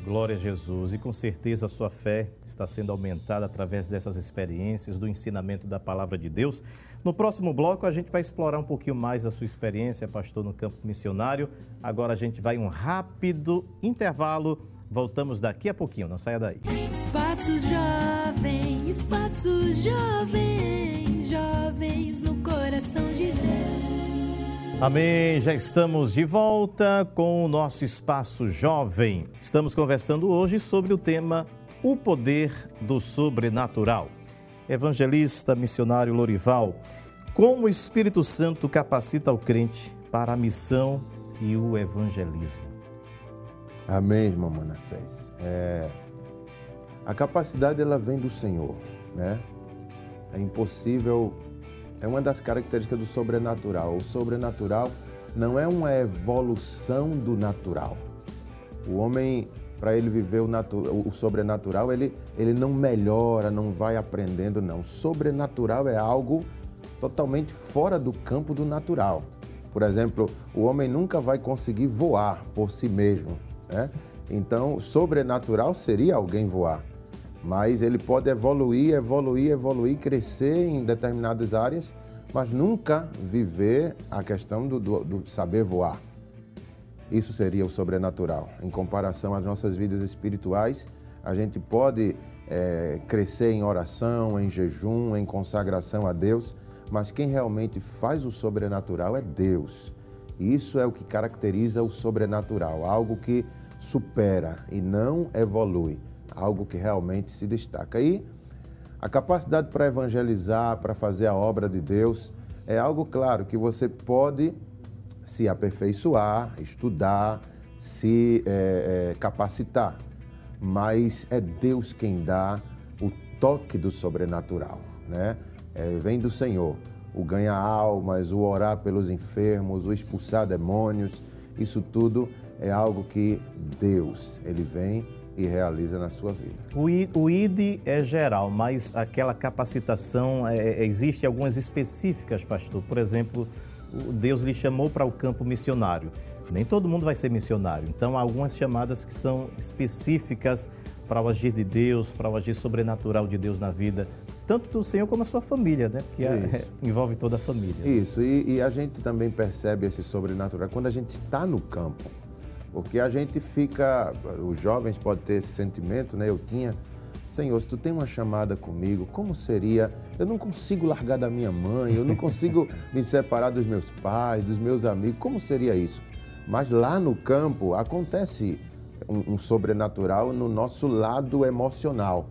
Glória a Jesus. E com certeza a sua fé está sendo aumentada através dessas experiências, do ensinamento da palavra de Deus. No próximo bloco, a gente vai explorar um pouquinho mais a sua experiência, pastor, no campo missionário. Agora a gente vai um rápido intervalo. Voltamos daqui a pouquinho, não saia daí. Espaço Jovem, Espaço Jovem, jovens no coração de Deus. Amém. Já estamos de volta com o nosso espaço jovem. Estamos conversando hoje sobre o tema O Poder do Sobrenatural. Evangelista missionário Lorival, como o Espírito Santo capacita o crente para a missão e o evangelismo? Amém, irmão Manassés. É... A capacidade ela vem do Senhor, né? É impossível é uma das características do sobrenatural. O sobrenatural não é uma evolução do natural. O homem, para ele viver o, o, sobrenatural, ele, ele não melhora, não vai aprendendo, não. O sobrenatural é algo totalmente fora do campo do natural. Por exemplo, o homem nunca vai conseguir voar por si mesmo. Né? Então, sobrenatural seria alguém voar mas ele pode evoluir, evoluir, evoluir, crescer em determinadas áreas, mas nunca viver a questão do, do, do saber voar. Isso seria o sobrenatural. Em comparação às nossas vidas espirituais, a gente pode é, crescer em oração, em jejum, em consagração a Deus, mas quem realmente faz o sobrenatural é Deus. Isso é o que caracteriza o sobrenatural, algo que supera e não evolui algo que realmente se destaca. E a capacidade para evangelizar, para fazer a obra de Deus, é algo claro que você pode se aperfeiçoar, estudar, se é, é, capacitar, mas é Deus quem dá o toque do sobrenatural, né? É, vem do Senhor. O ganhar almas, o orar pelos enfermos, o expulsar demônios, isso tudo é algo que Deus, ele vem e realiza na sua vida. O, ID é geral, mas aquela capacitação, é, é, existe algumas específicas, pastor. Por exemplo, Deus lhe chamou para o campo missionário. Nem todo mundo vai ser missionário. Então, há algumas chamadas que são específicas para o agir de Deus, para o agir sobrenatural de Deus na vida, tanto do Senhor como a sua família, né? Que é, envolve toda a família. Isso, e, e a gente também percebe esse sobrenatural quando a gente está no campo. Porque a gente fica, os jovens podem ter esse sentimento, né? Eu tinha, Senhor, se tu tem uma chamada comigo, como seria? Eu não consigo largar da minha mãe, eu não consigo me separar dos meus pais, dos meus amigos, como seria isso? Mas lá no campo acontece um, um sobrenatural no nosso lado emocional,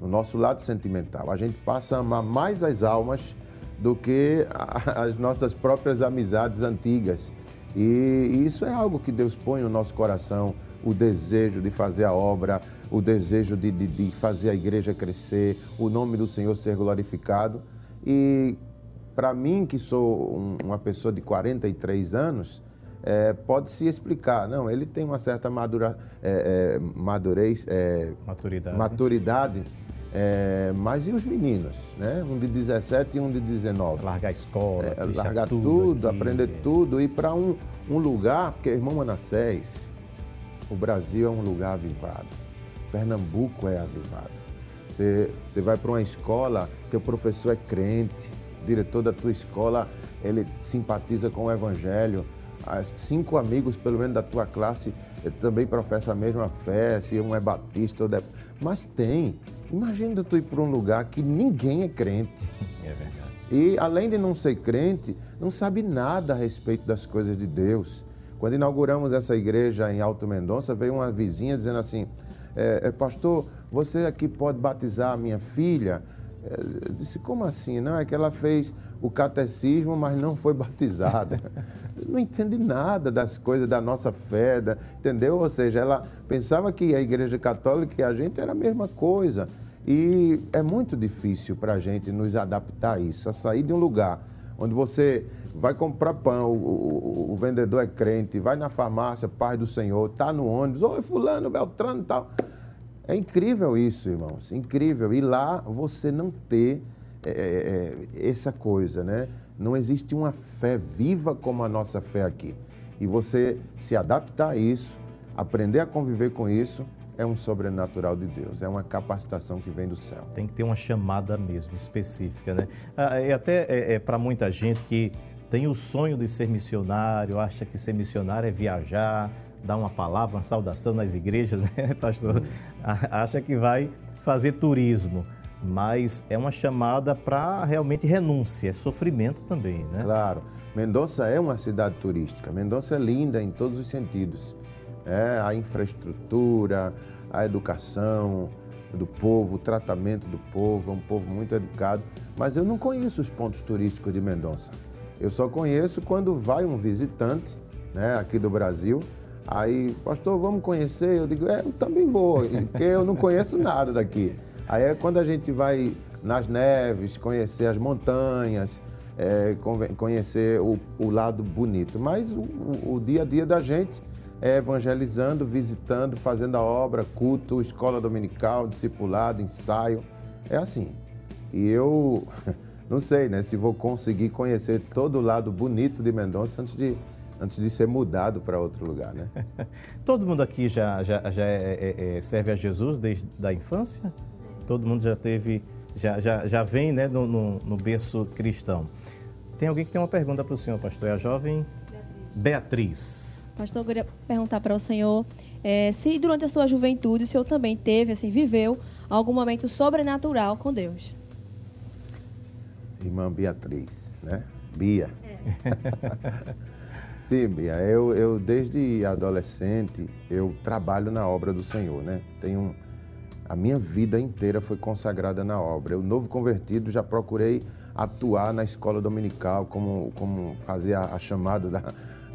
no nosso lado sentimental. A gente passa a amar mais as almas do que as nossas próprias amizades antigas. E isso é algo que Deus põe no nosso coração, o desejo de fazer a obra, o desejo de, de, de fazer a igreja crescer, o nome do Senhor ser glorificado. E para mim, que sou um, uma pessoa de 43 anos, é, pode se explicar. Não, ele tem uma certa madura, é, é, madurez, é, maturidade. maturidade é, mas e os meninos, né? Um de 17 e um de 19. Largar a escola, é, largar tudo, tudo aprender tudo, ir para um, um lugar, porque, irmão Manassés, o Brasil é um lugar avivado. Pernambuco é avivado. Você, você vai para uma escola, teu professor é crente, diretor da tua escola, ele simpatiza com o evangelho. As cinco amigos, pelo menos da tua classe, também professam a mesma fé, se um é batista ou... De... Mas tem Imagina tu ir para um lugar que ninguém é crente. É verdade. E além de não ser crente, não sabe nada a respeito das coisas de Deus. Quando inauguramos essa igreja em Alto Mendonça, veio uma vizinha dizendo assim: é, é, Pastor, você aqui pode batizar a minha filha? É, eu disse: Como assim? Não, é que ela fez o catecismo, mas não foi batizada. Não entende nada das coisas da nossa fé, da, entendeu? Ou seja, ela pensava que a Igreja Católica e a gente era a mesma coisa. E é muito difícil para a gente nos adaptar a isso, a sair de um lugar onde você vai comprar pão, o, o, o vendedor é crente, vai na farmácia, paz do Senhor, está no ônibus, oi fulano, Beltrano e tal. É incrível isso, irmãos, incrível. E lá você não ter é, é, é essa coisa, né? Não existe uma fé viva como a nossa fé aqui. E você se adaptar a isso, aprender a conviver com isso, é um sobrenatural de Deus, é uma capacitação que vem do céu. Tem que ter uma chamada mesmo, específica, né? Ah, e até é, é para muita gente que tem o sonho de ser missionário, acha que ser missionário é viajar, dar uma palavra, uma saudação nas igrejas, né, pastor? Acha que vai fazer turismo, mas é uma chamada para realmente renúncia, é sofrimento também, né? Claro. Mendonça é uma cidade turística. Mendonça é linda em todos os sentidos. É, a infraestrutura, a educação do povo, o tratamento do povo, é um povo muito educado. Mas eu não conheço os pontos turísticos de Mendonça. Eu só conheço quando vai um visitante né, aqui do Brasil. Aí, pastor, vamos conhecer? Eu digo, é, eu também vou, porque eu não conheço nada daqui. Aí é quando a gente vai nas neves, conhecer as montanhas, é, conhecer o, o, lado bonito. Mas o, o, dia a dia da gente é evangelizando, visitando, fazendo a obra, culto, escola dominical, discipulado, ensaio. É assim. E eu não sei né, se vou conseguir conhecer todo o lado bonito de Mendonça antes de, antes de ser mudado para outro lugar. Né? todo mundo aqui já, já, já é, é, é, serve a Jesus desde a infância? Todo mundo já teve, já, já, já vem né, no, no, no berço cristão. Tem alguém que tem uma pergunta para o senhor, pastor. É a jovem Beatriz. Beatriz. Pastor, eu queria perguntar para o senhor é, se durante a sua juventude o senhor também teve, assim, viveu algum momento sobrenatural com Deus. Irmã Beatriz, né? Bia. É. Sim, Bia. Eu, eu, desde adolescente, eu trabalho na obra do Senhor, né? Tenho a minha vida inteira foi consagrada na obra. Eu, novo convertido, já procurei atuar na escola dominical, como, como fazer a, a chamada da,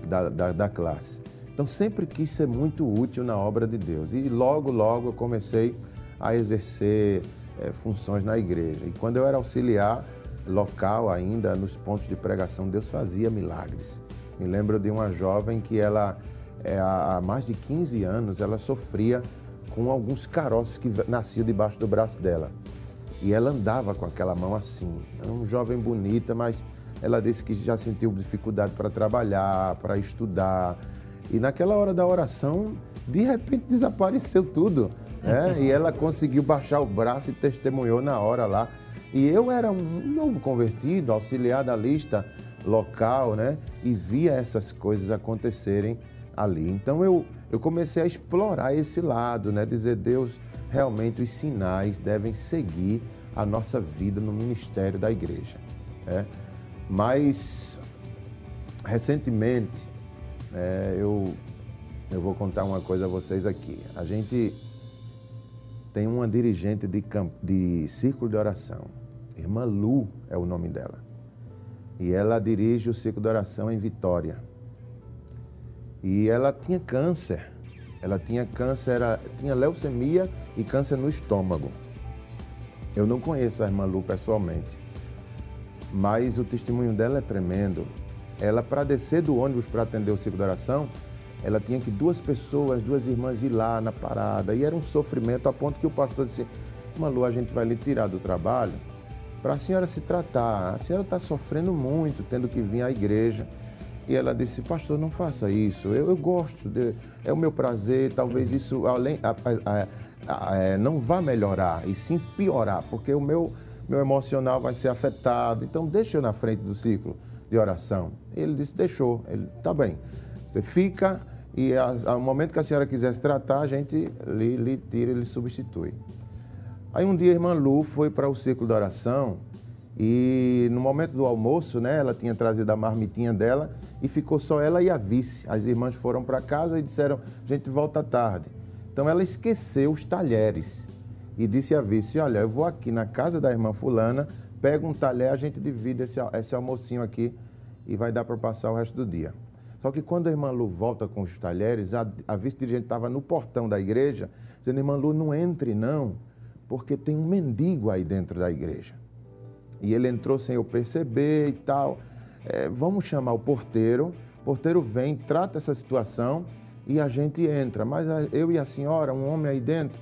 da, da, da, classe. Então, sempre quis ser muito útil na obra de Deus. E logo, logo eu comecei a exercer é, funções na igreja. E quando eu era auxiliar local ainda, nos pontos de pregação, Deus fazia milagres. Me lembro de uma jovem que ela, é, há mais de 15 anos, ela sofria com alguns caroços que nasciam debaixo do braço dela. E ela andava com aquela mão assim. Era uma jovem bonita, mas ela disse que já sentiu dificuldade para trabalhar, para estudar. E naquela hora da oração, de repente desapareceu tudo. Né? E ela conseguiu baixar o braço e testemunhou na hora lá. E eu era um novo convertido, auxiliar da lista local, né? E via essas coisas acontecerem ali. Então eu, eu comecei a explorar esse lado, né? Dizer, Deus, realmente os sinais devem seguir a nossa vida no ministério da igreja. Né? Mas, recentemente, é, eu, eu vou contar uma coisa a vocês aqui. A gente tem uma dirigente de, de círculo de oração, irmã Lu é o nome dela. E ela dirige o círculo de oração em Vitória. E ela tinha câncer. Ela tinha câncer, era, tinha leucemia e câncer no estômago. Eu não conheço a irmã Lu pessoalmente, mas o testemunho dela é tremendo. Ela, para descer do ônibus para atender o ciclo de oração, ela tinha que duas pessoas, duas irmãs ir lá na parada. E era um sofrimento a ponto que o pastor disse: Irmã Lu, a gente vai lhe tirar do trabalho para a senhora se tratar. A senhora está sofrendo muito, tendo que vir à igreja. E ela disse, pastor, não faça isso. Eu, eu gosto, de, é o meu prazer. Talvez isso além, a, a, a, é, não vá melhorar, e sim piorar, porque o meu, meu emocional vai ser afetado. Então, deixa eu na frente do ciclo de oração. Ele disse, deixou. Ele, tá bem. Você fica e ao momento que a senhora quiser se tratar, a gente lhe, lhe tira, lhe substitui. Aí um dia a irmã Lu foi para o ciclo de oração e no momento do almoço, né, ela tinha trazido a marmitinha dela e ficou só ela e a vice. As irmãs foram para casa e disseram: a gente volta tarde. Então ela esqueceu os talheres e disse à vice: Olha, eu vou aqui na casa da irmã Fulana, pego um talher, a gente divide esse, esse almocinho aqui e vai dar para passar o resto do dia. Só que quando a irmã Lu volta com os talheres, a, a vice-dirigente estava no portão da igreja, dizendo: Irmã Lu, não entre não, porque tem um mendigo aí dentro da igreja. E ele entrou sem eu perceber e tal é, vamos chamar o porteiro, o porteiro vem, trata essa situação e a gente entra. Mas eu e a senhora, um homem aí dentro,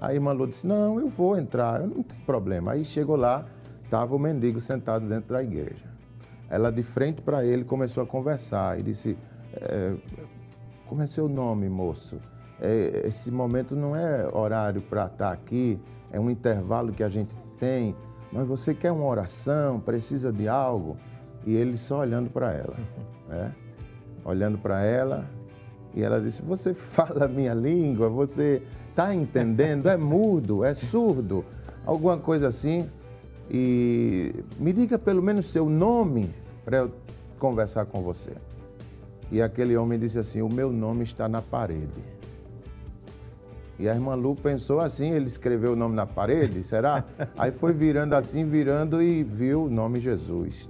a irmã Lu disse, não, eu vou entrar, eu não tem problema. Aí chegou lá, estava o mendigo sentado dentro da igreja. Ela de frente para ele começou a conversar e disse, é, como é seu nome, moço? É, esse momento não é horário para estar aqui, é um intervalo que a gente tem, mas você quer uma oração, precisa de algo? E ele só olhando para ela, né? olhando para ela, e ela disse: Você fala a minha língua, você está entendendo? É mudo, é surdo, alguma coisa assim. E me diga pelo menos seu nome para eu conversar com você. E aquele homem disse assim: O meu nome está na parede. E a irmã Lu pensou assim: ele escreveu o nome na parede, será? Aí foi virando assim, virando e viu o nome Jesus.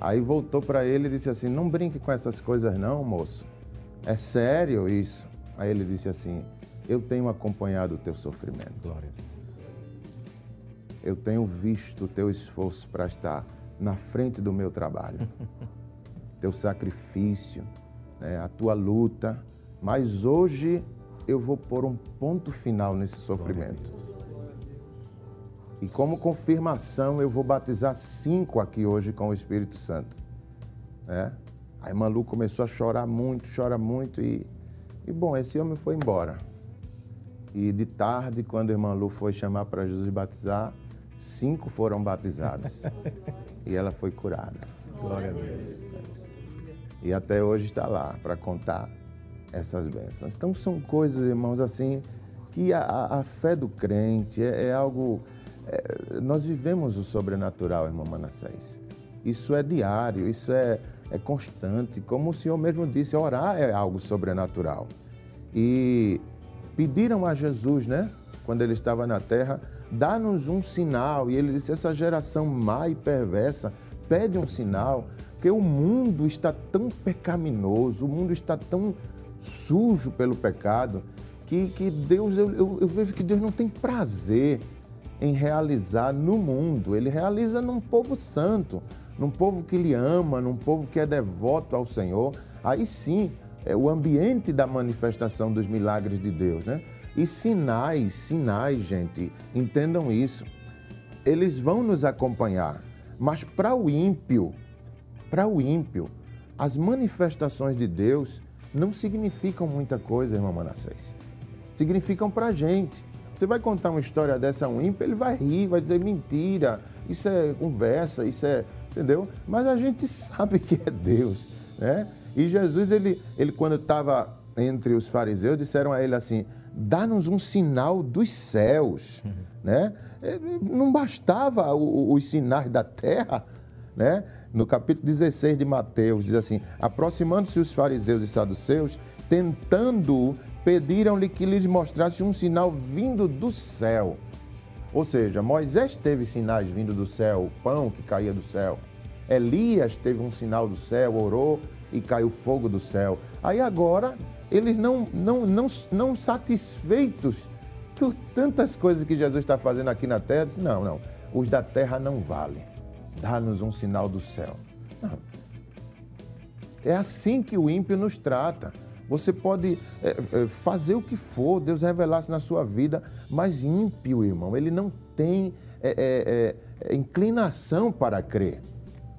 Aí voltou para ele e disse assim: Não brinque com essas coisas, não, moço. É sério isso? Aí ele disse assim: Eu tenho acompanhado o teu sofrimento. Glória a Deus. Eu tenho visto o teu esforço para estar na frente do meu trabalho, teu sacrifício, né, a tua luta. Mas hoje eu vou pôr um ponto final nesse sofrimento. E como confirmação, eu vou batizar cinco aqui hoje com o Espírito Santo. Né? A irmã Lu começou a chorar muito, chora muito e, e bom, esse homem foi embora. E de tarde, quando a irmã Lu foi chamar para Jesus batizar, cinco foram batizados. e ela foi curada. Glória a Deus. E até hoje está lá para contar essas bênçãos. Então são coisas, irmãos, assim, que a, a fé do crente é, é algo. é, nós vivemos o sobrenatural, irmão Manassés. Isso é diário, isso é, é constante. Como o Senhor mesmo disse, orar é algo sobrenatural. E pediram a Jesus, né, quando ele estava na terra, dá-nos um sinal. E ele disse: essa geração má e perversa pede um sinal, porque o mundo está tão pecaminoso, o mundo está tão sujo pelo pecado, que, que Deus, eu, eu, vejo que Deus não tem prazer em realizar no mundo, ele realiza num povo santo, num povo que lhe ama, num povo que é devoto ao Senhor. Aí sim, é o ambiente da manifestação dos milagres de Deus, né? E sinais, sinais, gente, entendam isso. Eles vão nos acompanhar, mas para o ímpio, para o ímpio, as manifestações de Deus não significam muita coisa, irmão Manassés. Significam para a gente. Você vai contar uma história dessa a um ímpio, ele vai rir, vai dizer mentira, isso é conversa, isso é. Entendeu? Mas a gente sabe que é Deus, né? E Jesus, ele, ele quando estava entre os fariseus, disseram a ele assim: dá-nos um sinal dos céus, né? Não bastava os sinais da terra, né? No capítulo 16 de Mateus, diz assim: aproximando-se os fariseus e saduceus, tentando, pediram-lhe que lhes mostrasse um sinal vindo do céu. Ou seja, Moisés teve sinais vindo do céu, pão que caía do céu. Elias teve um sinal do céu, orou e caiu fogo do céu. Aí agora, eles não, não, não, não satisfeitos por tantas coisas que Jesus está fazendo aqui na terra, disse, não, não, os da terra não valem. Dá-nos um sinal do céu. Não. É assim que o ímpio nos trata. Você pode é, é, fazer o que for, Deus revelasse na sua vida, mas ímpio, irmão, ele não tem é, é, inclinação para crer.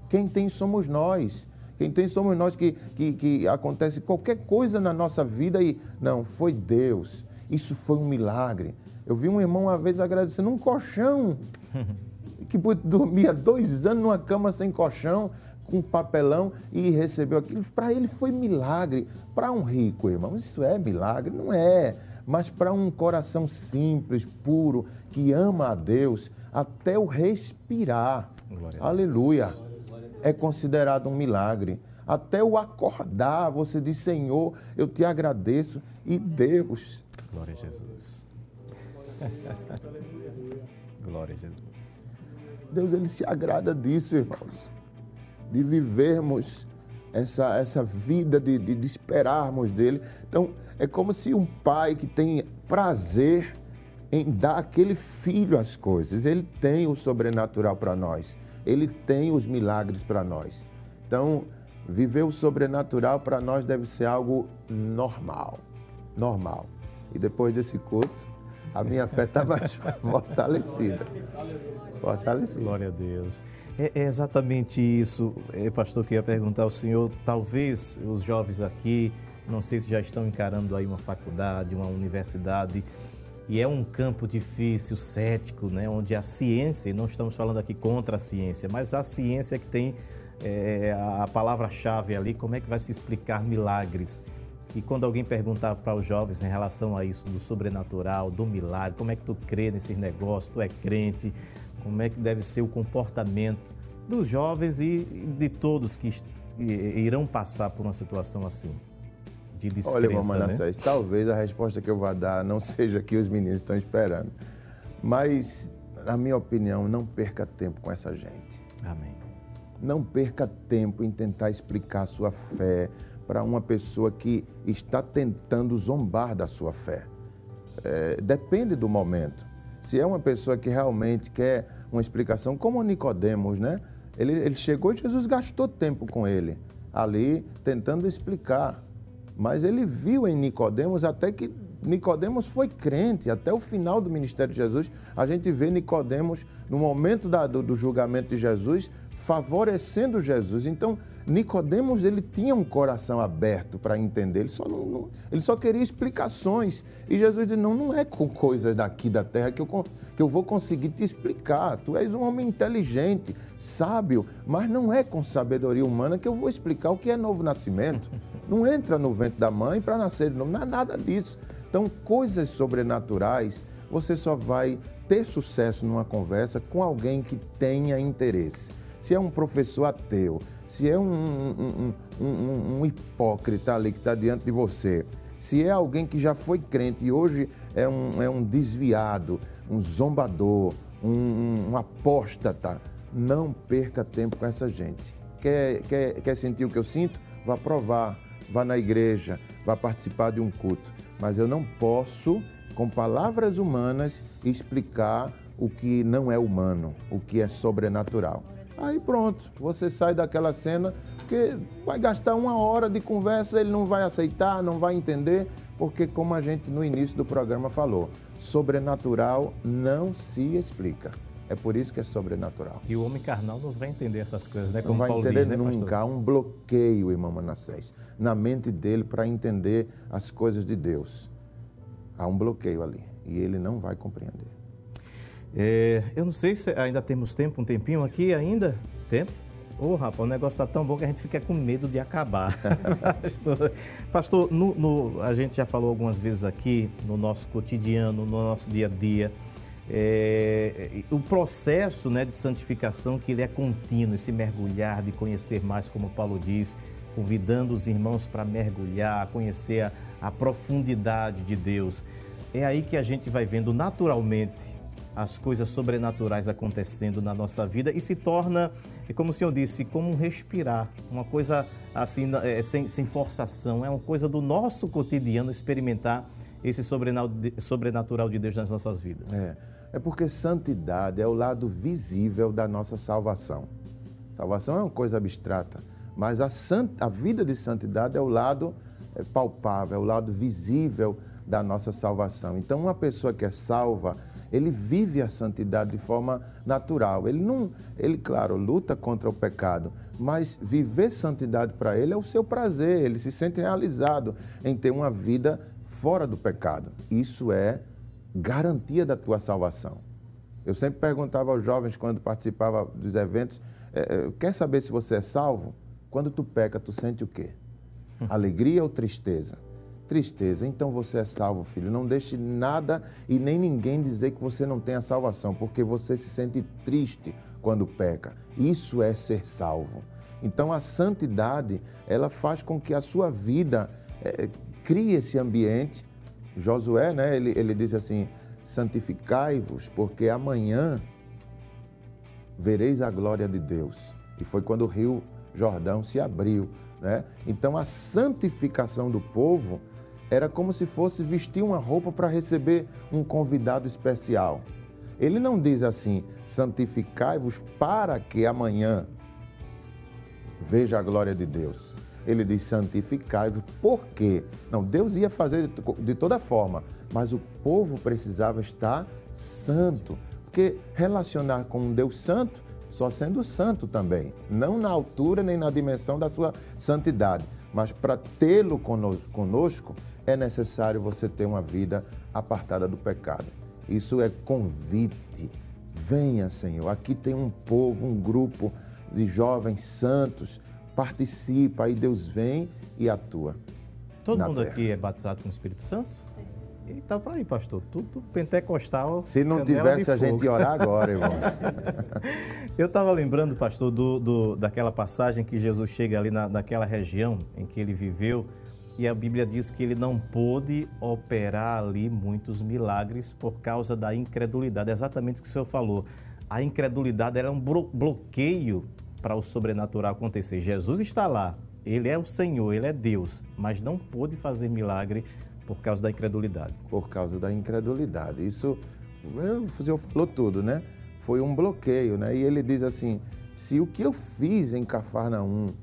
Quem tem somos nós. Quem tem somos nós que, que, que acontece qualquer coisa na nossa vida e não, foi Deus. Isso foi um milagre. Eu vi um irmão uma vez agradecendo um colchão, que dormia dois anos numa cama sem colchão, com papelão e recebeu aquilo. Para ele foi milagre. Para um rico, irmão, isso é milagre? Não é. Mas para um coração simples, puro, que ama a Deus, até o respirar, aleluia, é considerado um milagre. Até o acordar, você diz, Senhor, eu te agradeço. E Deus. Glória a Jesus. Glória a Jesus. Deus, ele se agrada disso, irmãos de vivermos essa, essa vida, de, de, de esperarmos dele. Então, é como se um pai que tem prazer em dar aquele filho as coisas, ele tem o sobrenatural para nós, ele tem os milagres para nós. Então, viver o sobrenatural para nós deve ser algo normal, normal. E depois desse culto, A minha fé está mais fortalecida. Fortalecida. Glória a Deus. É, é exatamente isso, é, pastor, que ia perguntar ao senhor. Talvez os jovens aqui, não sei se já estão encarando aí uma faculdade, uma universidade, e é um campo difícil, cético, né? onde a ciência, e não estamos falando aqui contra a ciência, mas a ciência que tem é, a palavra-chave ali, como é que vai se explicar milagres? E quando alguém perguntar para os jovens em relação a isso, do sobrenatural, do milagre, como é que tu crê nesses negócios, tu é crente, como é que deve ser o comportamento dos jovens e de todos que irão passar por uma situação assim? De descrença, Olha, irmão né? Manassés, talvez a resposta que eu vá dar não seja que os meninos estão esperando. Mas, na minha opinião, não perca tempo com essa gente. Amém. Não perca tempo em tentar explicar a sua fé para uma pessoa que está tentando zombar da sua fé. É, depende do momento. Se é uma pessoa que realmente quer uma explicação, como Nicodemos, né? Ele, ele chegou e Jesus gastou tempo com ele ali tentando explicar. Mas ele viu em Nicodemos até que Nicodemos foi crente até o final do ministério de Jesus. A gente vê Nicodemos no momento da, do, do julgamento de Jesus favorecendo Jesus. Então Nicodemos ele tinha um coração aberto para entender. Ele só não, não, ele só queria explicações. E Jesus disse: não, não é com coisas daqui da terra que eu, que eu vou conseguir te explicar. Tu és um homem inteligente, sábio, mas não é com sabedoria humana que eu vou explicar o que é novo nascimento. Não entra no ventre da mãe para nascer de novo. Não é nada disso. Então, coisas sobrenaturais, você só vai ter sucesso numa conversa com alguém que tenha interesse. Se é um professor ateu, se é um, um, um, um hipócrita ali que está diante de você, se é alguém que já foi crente e hoje é um, é um desviado, um zombador, um, um apóstata, não perca tempo com essa gente. Quer, quer, quer sentir o que eu sinto? Vá provar, vá na igreja, vá participar de um culto mas eu não posso, com palavras humanas, explicar o que não é humano, o que é sobrenatural. Aí pronto, você sai daquela cena que vai gastar uma hora de conversa, ele não vai aceitar, não vai entender, porque como a gente no início do programa falou, sobrenatural não se explica. É por isso que é sobrenatural. E o homem carnal não vai entender essas coisas, né? Como não vai Paulo entender diz, né, nunca. Há um bloqueio, irmão Manassés, na mente dele para entender as coisas de Deus. Há um bloqueio ali e ele não vai compreender. É, eu não sei se ainda temos tempo, um tempinho aqui ainda? Tempo? Ô, rapaz, o negócio está tão bom que a gente fica com medo de acabar. pastor, pastor no, no- a gente já falou algumas vezes aqui, no nosso cotidiano, no nosso dia a dia, é, o processo né, de santificação que ele é contínuo, esse mergulhar, de conhecer mais, como Paulo diz, convidando os irmãos para mergulhar, conhecer a, a profundidade de Deus. É aí que a gente vai vendo naturalmente as coisas sobrenaturais acontecendo na nossa vida e se torna, é como o senhor disse, como respirar, uma coisa assim, é, sem, sem forçação, é uma coisa do nosso cotidiano experimentar esse sobrenatural de Deus nas nossas vidas. É, é porque santidade é o lado visível da nossa salvação. Salvação é uma coisa abstrata, mas a, a vida de santidade é o lado é, palpável, é o lado visível da nossa salvação. Então, uma pessoa que é salva, ele vive a santidade de forma natural. Ele não, ele claro, luta contra o pecado, mas viver santidade para ele é o seu prazer. Ele se sente realizado em ter uma vida fora do pecado. Isso é garantia da tua salvação. Eu sempre perguntava aos jovens quando participava dos eventos, eh, eh, quer saber se você é salvo? Quando tu peca, tu sente o quê? Alegria ou tristeza? Tristeza. Então você é salvo, filho. Não deixe nada e nem ninguém dizer que você não tem a salvação, porque você se sente triste quando peca. Isso é ser salvo. Então a santidade, ela faz com que a sua vida eh, crie esse ambiente. Josué, né, ele, ele diz assim, santificai-vos, porque amanhã vereis a glória de Deus. E foi quando o rio Jordão se abriu. Né? Então a santificação do povo era como se fosse vestir uma roupa para receber um convidado especial. Ele não diz assim, santificai-vos para que amanhã veja a glória de Deus. ele diz santificai-vos. Por quê? Não, Deus ia fazer de toda forma, mas o povo precisava estar santo. Porque relacionar com um Deus santo, só sendo santo também, não na altura nem na dimensão da sua santidade, mas para tê-lo conosco, é necessário você ter uma vida apartada do pecado. Isso é convite. Venha, Senhor. Aqui tem um povo, um grupo de jovens santos. Participa, aí Deus vem e atua. Todo mundo terra. aqui é batizado com o Espírito Santo? E tá por aí, pastor. Tudo pentecostal. Se não tivesse, a gente orar agora, irmão. Eu estava lembrando, pastor, do, do, daquela passagem que Jesus chega ali na, naquela região em que ele viveu. E a Bíblia diz que ele não pôde operar ali muitos milagres por causa da incredulidade. É exatamente o que o senhor falou. A incredulidade era um bloqueio para o sobrenatural acontecer. Jesus está lá, ele é o Senhor, ele é Deus, mas não pôde fazer milagre por causa da incredulidade. Por causa da incredulidade. Isso, o senhor falou tudo, né? Foi um bloqueio, né? E ele diz assim: se o que eu fiz em Cafarnaum,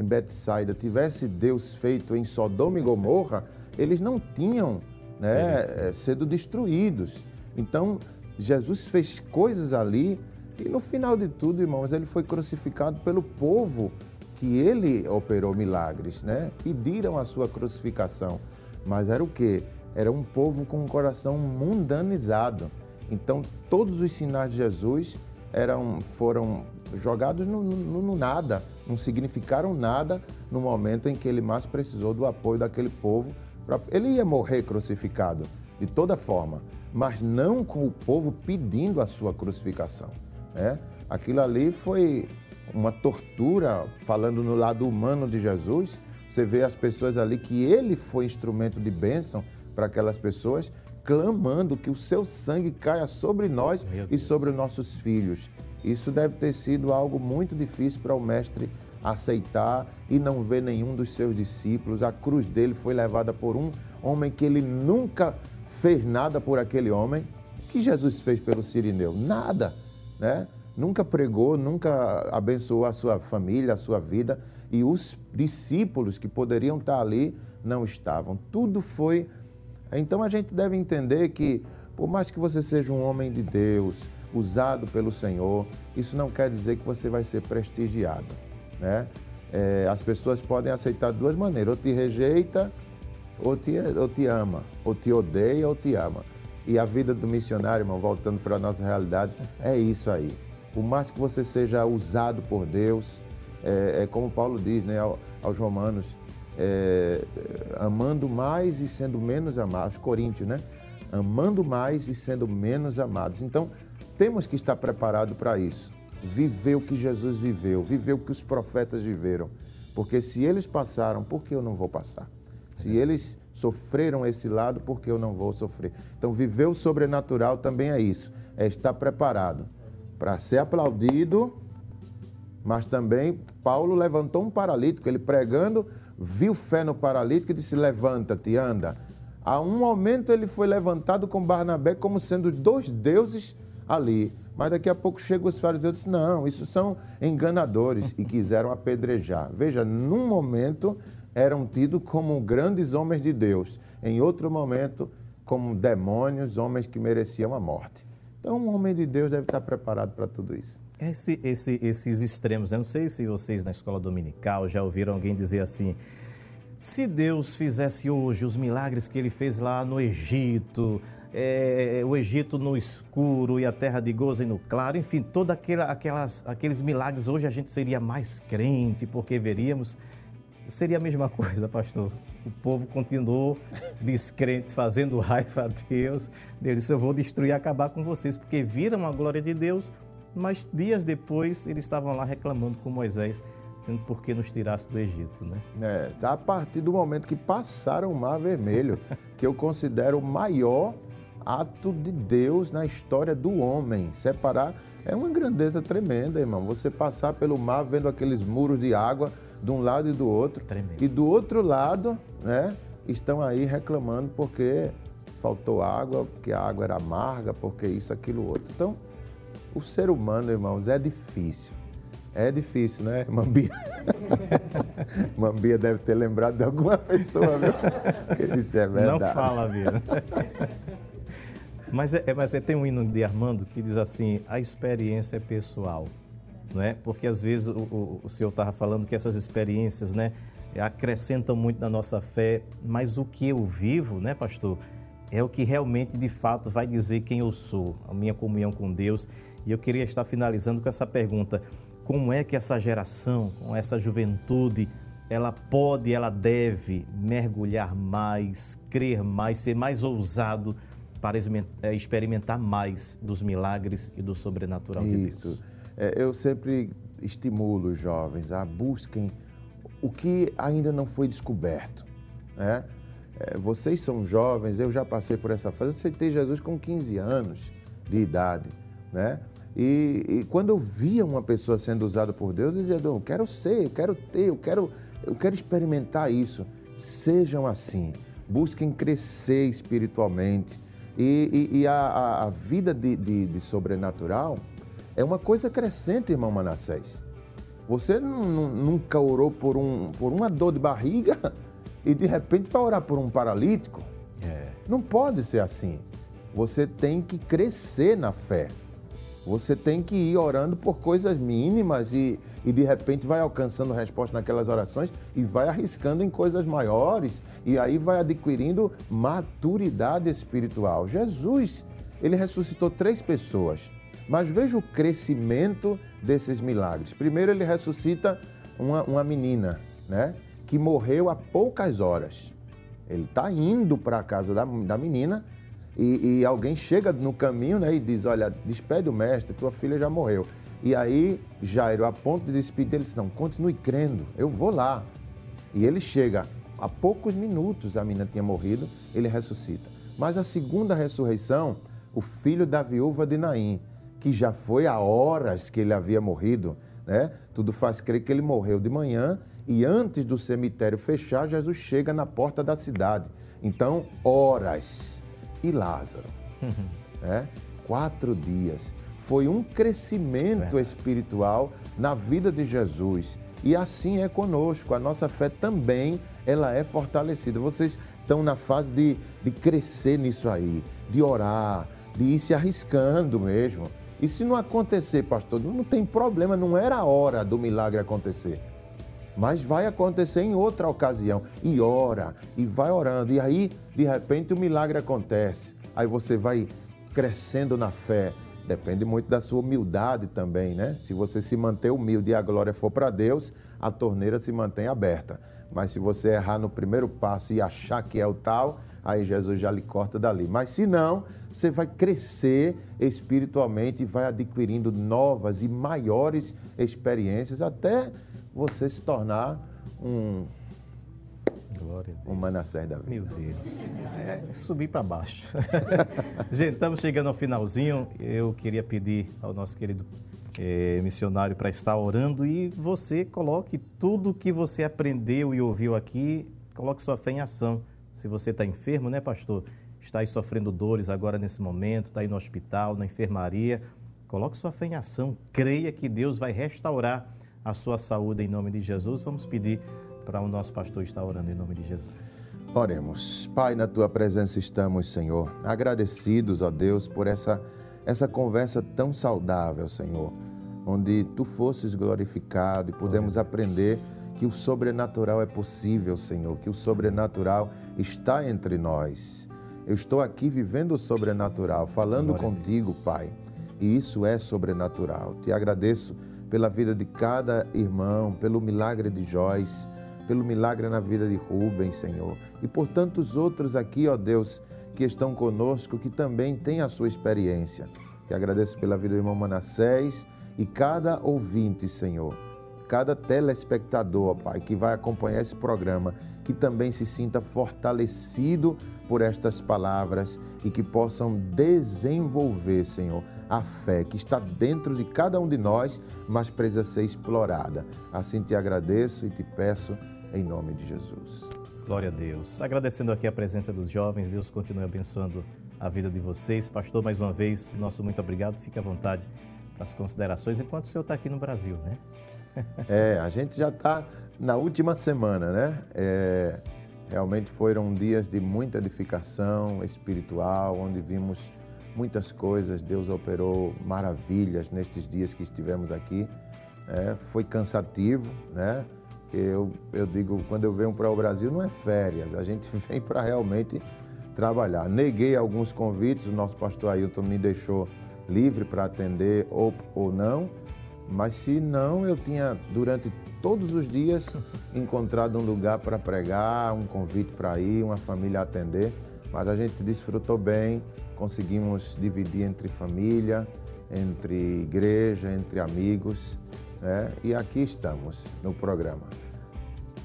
em Betsaida, tivesse Deus feito em Sodoma e Gomorra, eles não tinham né, é, sido destruídos. Então, Jesus fez coisas ali e no final de tudo, irmãos, ele foi crucificado pelo povo que ele operou milagres, né? Pediram a sua crucificação. Mas era o quê? Era um povo com um coração mundanizado. Então, todos os sinais de Jesus eram, foram jogados no, no, no nada, não significaram nada no momento em que ele mais precisou do apoio daquele povo. Pra... Ele ia morrer crucificado, de toda forma, mas não com o povo pedindo a sua crucificação. Né? Aquilo ali foi uma tortura, falando no lado humano de Jesus, você vê as pessoas ali que ele foi instrumento de bênção para aquelas pessoas, clamando que o seu sangue caia sobre nós e sobre os nossos filhos. Isso deve ter sido algo muito difícil para o mestre aceitar e não ver nenhum dos seus discípulos. A cruz dele foi levada por um homem que ele nunca fez nada por aquele homem. O que Jesus fez pelo Sirineu? Nada, né? Nunca pregou, nunca abençoou a sua família, a sua vida e os discípulos que poderiam estar ali não estavam. Tudo foi. Então a gente deve entender que, por mais que você seja um homem de Deus, usado pelo Senhor, isso não quer dizer que você vai ser prestigiado. Né? É, as pessoas podem aceitar de duas maneiras: ou te rejeita, ou te, ou te ama, ou te odeia, ou te ama. E a vida do missionário, irmão, voltando para a nossa realidade, é isso aí. Por mais que você seja usado por Deus, é, é como Paulo diz né, aos romanos, é, amando mais e sendo menos amados, Coríntios, né? Amando mais e sendo menos amados. Então, temos que estar preparados para isso. Viver o que Jesus viveu, viver o que os profetas viveram. Porque se eles passaram, por que eu não vou passar? Se eles sofreram esse lado, por que eu não vou sofrer? Então, viver o sobrenatural também é isso, é estar preparado para ser aplaudido mas também Paulo levantou um paralítico, ele pregando, viu fé no paralítico e disse: Levanta-te, anda. A um momento ele foi levantado com Barnabé como sendo dois deuses ali. Mas daqui a pouco chegam os fariseus e dizem: Não, isso são enganadores e quiseram apedrejar. Veja, num momento eram tidos como grandes homens de Deus, em outro momento, como demônios, homens que mereciam a morte. Então, um homem de Deus deve estar preparado para tudo isso. Esse, esse, esses extremos, eu não sei se vocês na escola dominical já ouviram alguém dizer assim: se Deus fizesse hoje os milagres que ele fez lá no Egito, é, o Egito no escuro e a terra de Gozen no claro, enfim, todos aqueles milagres, hoje a gente seria mais crente, porque veríamos. Seria a mesma coisa, pastor. O povo continuou descrente, fazendo raiva a Deus. Deus disse: Eu vou destruir e acabar com vocês, porque viram a glória de Deus, mas dias depois eles estavam lá reclamando com Moisés, dizendo por que nos tirasse do Egito, né? É, a partir do momento que passaram o Mar Vermelho, que eu considero o maior ato de Deus na história do homem. Separar é uma grandeza tremenda, irmão. Você passar pelo mar vendo aqueles muros de água de um lado e do outro. Tremendo. E do outro lado, né, estão aí reclamando porque faltou água, porque a água era amarga, porque isso, aquilo, outro. Então, o ser humano, irmãos, é difícil. É difícil, né, Mambia? Mambia deve ter lembrado de alguma pessoa, viu? Que disse é verdade. Não fala, Vira. Mas, é, é, mas é, tem um hino de Armando que diz assim: a experiência é pessoal. Não é? Porque às vezes o, o, o senhor estava falando que essas experiências né, acrescentam muito na nossa fé, mas o que eu vivo, né, pastor, é o que realmente de fato vai dizer quem eu sou, a minha comunhão com Deus. E eu queria estar finalizando com essa pergunta: como é que essa geração, com essa juventude, ela pode, ela deve mergulhar mais, crer mais, ser mais ousado para é, experimentar mais dos milagres e do sobrenatural Isso. de Deus? É, eu sempre estimulo os jovens a busquem o que ainda não foi descoberto. Né? É, vocês são jovens, eu já passei por essa fase, eu aceitei Jesus com 15 anos de idade. Né? E, e, quando eu via uma pessoa sendo usada por Deus, eu dizia, eu quero ser, eu quero ter, eu quero, eu quero experimentar isso. Sejam assim, busquem crescer espiritualmente. E, e, e a, a, vida de, de, de, sobrenatural é uma coisa crescente, irmão Manassés. Você nunca orou por, um, por uma dor de barriga e de repente vai orar por um paralítico? É. Não pode ser assim. Você tem que crescer na fé. Você tem que ir orando por coisas mínimas e, e de repente vai alcançando resposta naquelas orações e vai arriscando em coisas maiores e aí vai adquirindo maturidade espiritual. Jesus, ele ressuscitou três pessoas, mas veja o crescimento desses milagres. Primeiro, ele ressuscita uma, uma menina, né, que morreu há poucas horas. Ele está indo para a casa da, da menina e, e, alguém chega no caminho né, e diz: Olha, despede o mestre, tua filha já morreu. E aí, Jairo, a ponto de despedir, ele disse: Não, continue crendo, eu vou lá. E ele chega, há poucos minutos a menina tinha morrido, ele ressuscita. Mas a segunda ressurreição, o filho da viúva de Naim, que já foi há horas que ele havia morrido, né? Tudo faz crer que ele morreu de manhã e antes do cemitério fechar, Jesus chega na porta da cidade. Então, horas e Lázaro. é? Quatro dias. Foi um crescimento espiritual na vida de Jesus. E assim é conosco. A nossa fé também ela é fortalecida. Vocês estão na fase de, de crescer nisso aí, de orar, de ir se arriscando mesmo. E se não acontecer, pastor, não tem problema, não era a hora do milagre acontecer mas vai acontecer em outra ocasião. E ora, e vai orando. E aí, de repente, o milagre acontece. Aí você vai crescendo na fé. Depende muito da sua humildade também, né? Se você se manter humilde e a glória for para Deus, a torneira se mantém aberta. Mas se você errar no primeiro passo e achar que é o tal, aí Jesus já lhe corta dali. Mas se não, você vai crescer espiritualmente e vai adquirindo novas e maiores experiências até você se tornar um Glória a Deus. Um Manassés da vida. Meu Deus. É, subir para baixo. Gente, estamos chegando ao finalzinho. Eu queria pedir ao nosso querido é, missionário para estar orando e você coloque tudo que você aprendeu e ouviu aqui, coloque sua fé em ação. Se você está enfermo, né, pastor? Está aí sofrendo dores agora nesse momento, está aí no hospital, na enfermaria. Coloque sua fé em ação. Creia que Deus vai restaurar a sua saúde em nome de Jesus. Vamos pedir para o nosso pastor estar orando em nome de Jesus. Oremos. Pai, na tua presença estamos, Senhor, agradecidos, ó Deus, por essa, essa conversa tão saudável, Senhor, onde tu fosses glorificado e pudemos aprender que o sobrenatural é possível, Senhor, que o sobrenatural está entre nós. Eu estou aqui vivendo o sobrenatural, falando Glória contigo, Pai, e isso é sobrenatural. Te agradeço pela vida de cada irmão, pelo milagre de Joyce, pelo milagre na vida de Rubens, Senhor, e por tantos outros aqui, ó Deus, que estão conosco, que também têm a sua experiência. Te agradeço pela vida do irmão Manassés e cada ouvinte, Senhor, cada telespectador, Pai, que vai acompanhar esse programa, que também se sinta fortalecido por estas palavras e que possam desenvolver, Senhor, a fé que está dentro de cada um de nós, mas precisa ser explorada. Assim te agradeço e te peço em nome de Jesus. Glória a Deus. Agradecendo aqui a presença dos jovens, Deus continue abençoando a vida de vocês. Pastor, mais uma vez, nosso muito obrigado. Fique à vontade as considerações enquanto o senhor está aqui no Brasil, né? É, a gente já está na última semana, né? É, realmente foram dias de muita edificação espiritual, onde vimos muitas coisas. Deus operou maravilhas nestes dias que estivemos aqui. É, foi cansativo, né? Eu, eu digo, quando eu venho para o Brasil, não é férias, a gente vem para realmente trabalhar. Neguei alguns convites, o nosso pastor Ailton me deixou livre para atender ou, ou não, mas se não, eu tinha durante todos os dias encontrado um lugar para pregar, um convite para ir, uma família atender, mas a gente desfrutou bem, conseguimos dividir entre família, entre igreja, entre amigos, né? e aqui estamos no programa.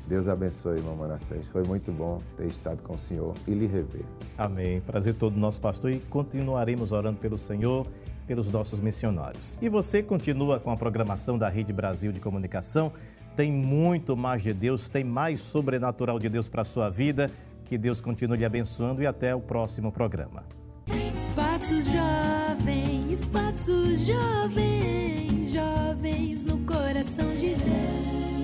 Deus abençoe, irmão Manassés. Foi muito bom ter estado com o Senhor e lhe rever. Amém. Prazer todo nosso pastor e continuaremos orando pelo Senhor, pelos nossos missionários. E você continua com a programação da Rede Brasil de Comunicação. Tem muito mais de Deus, tem mais sobrenatural de Deus para a sua vida. Que Deus continue lhe abençoando e até o próximo programa. Espaço Jovem, Espaço Jovem, jovens no coração de Deus.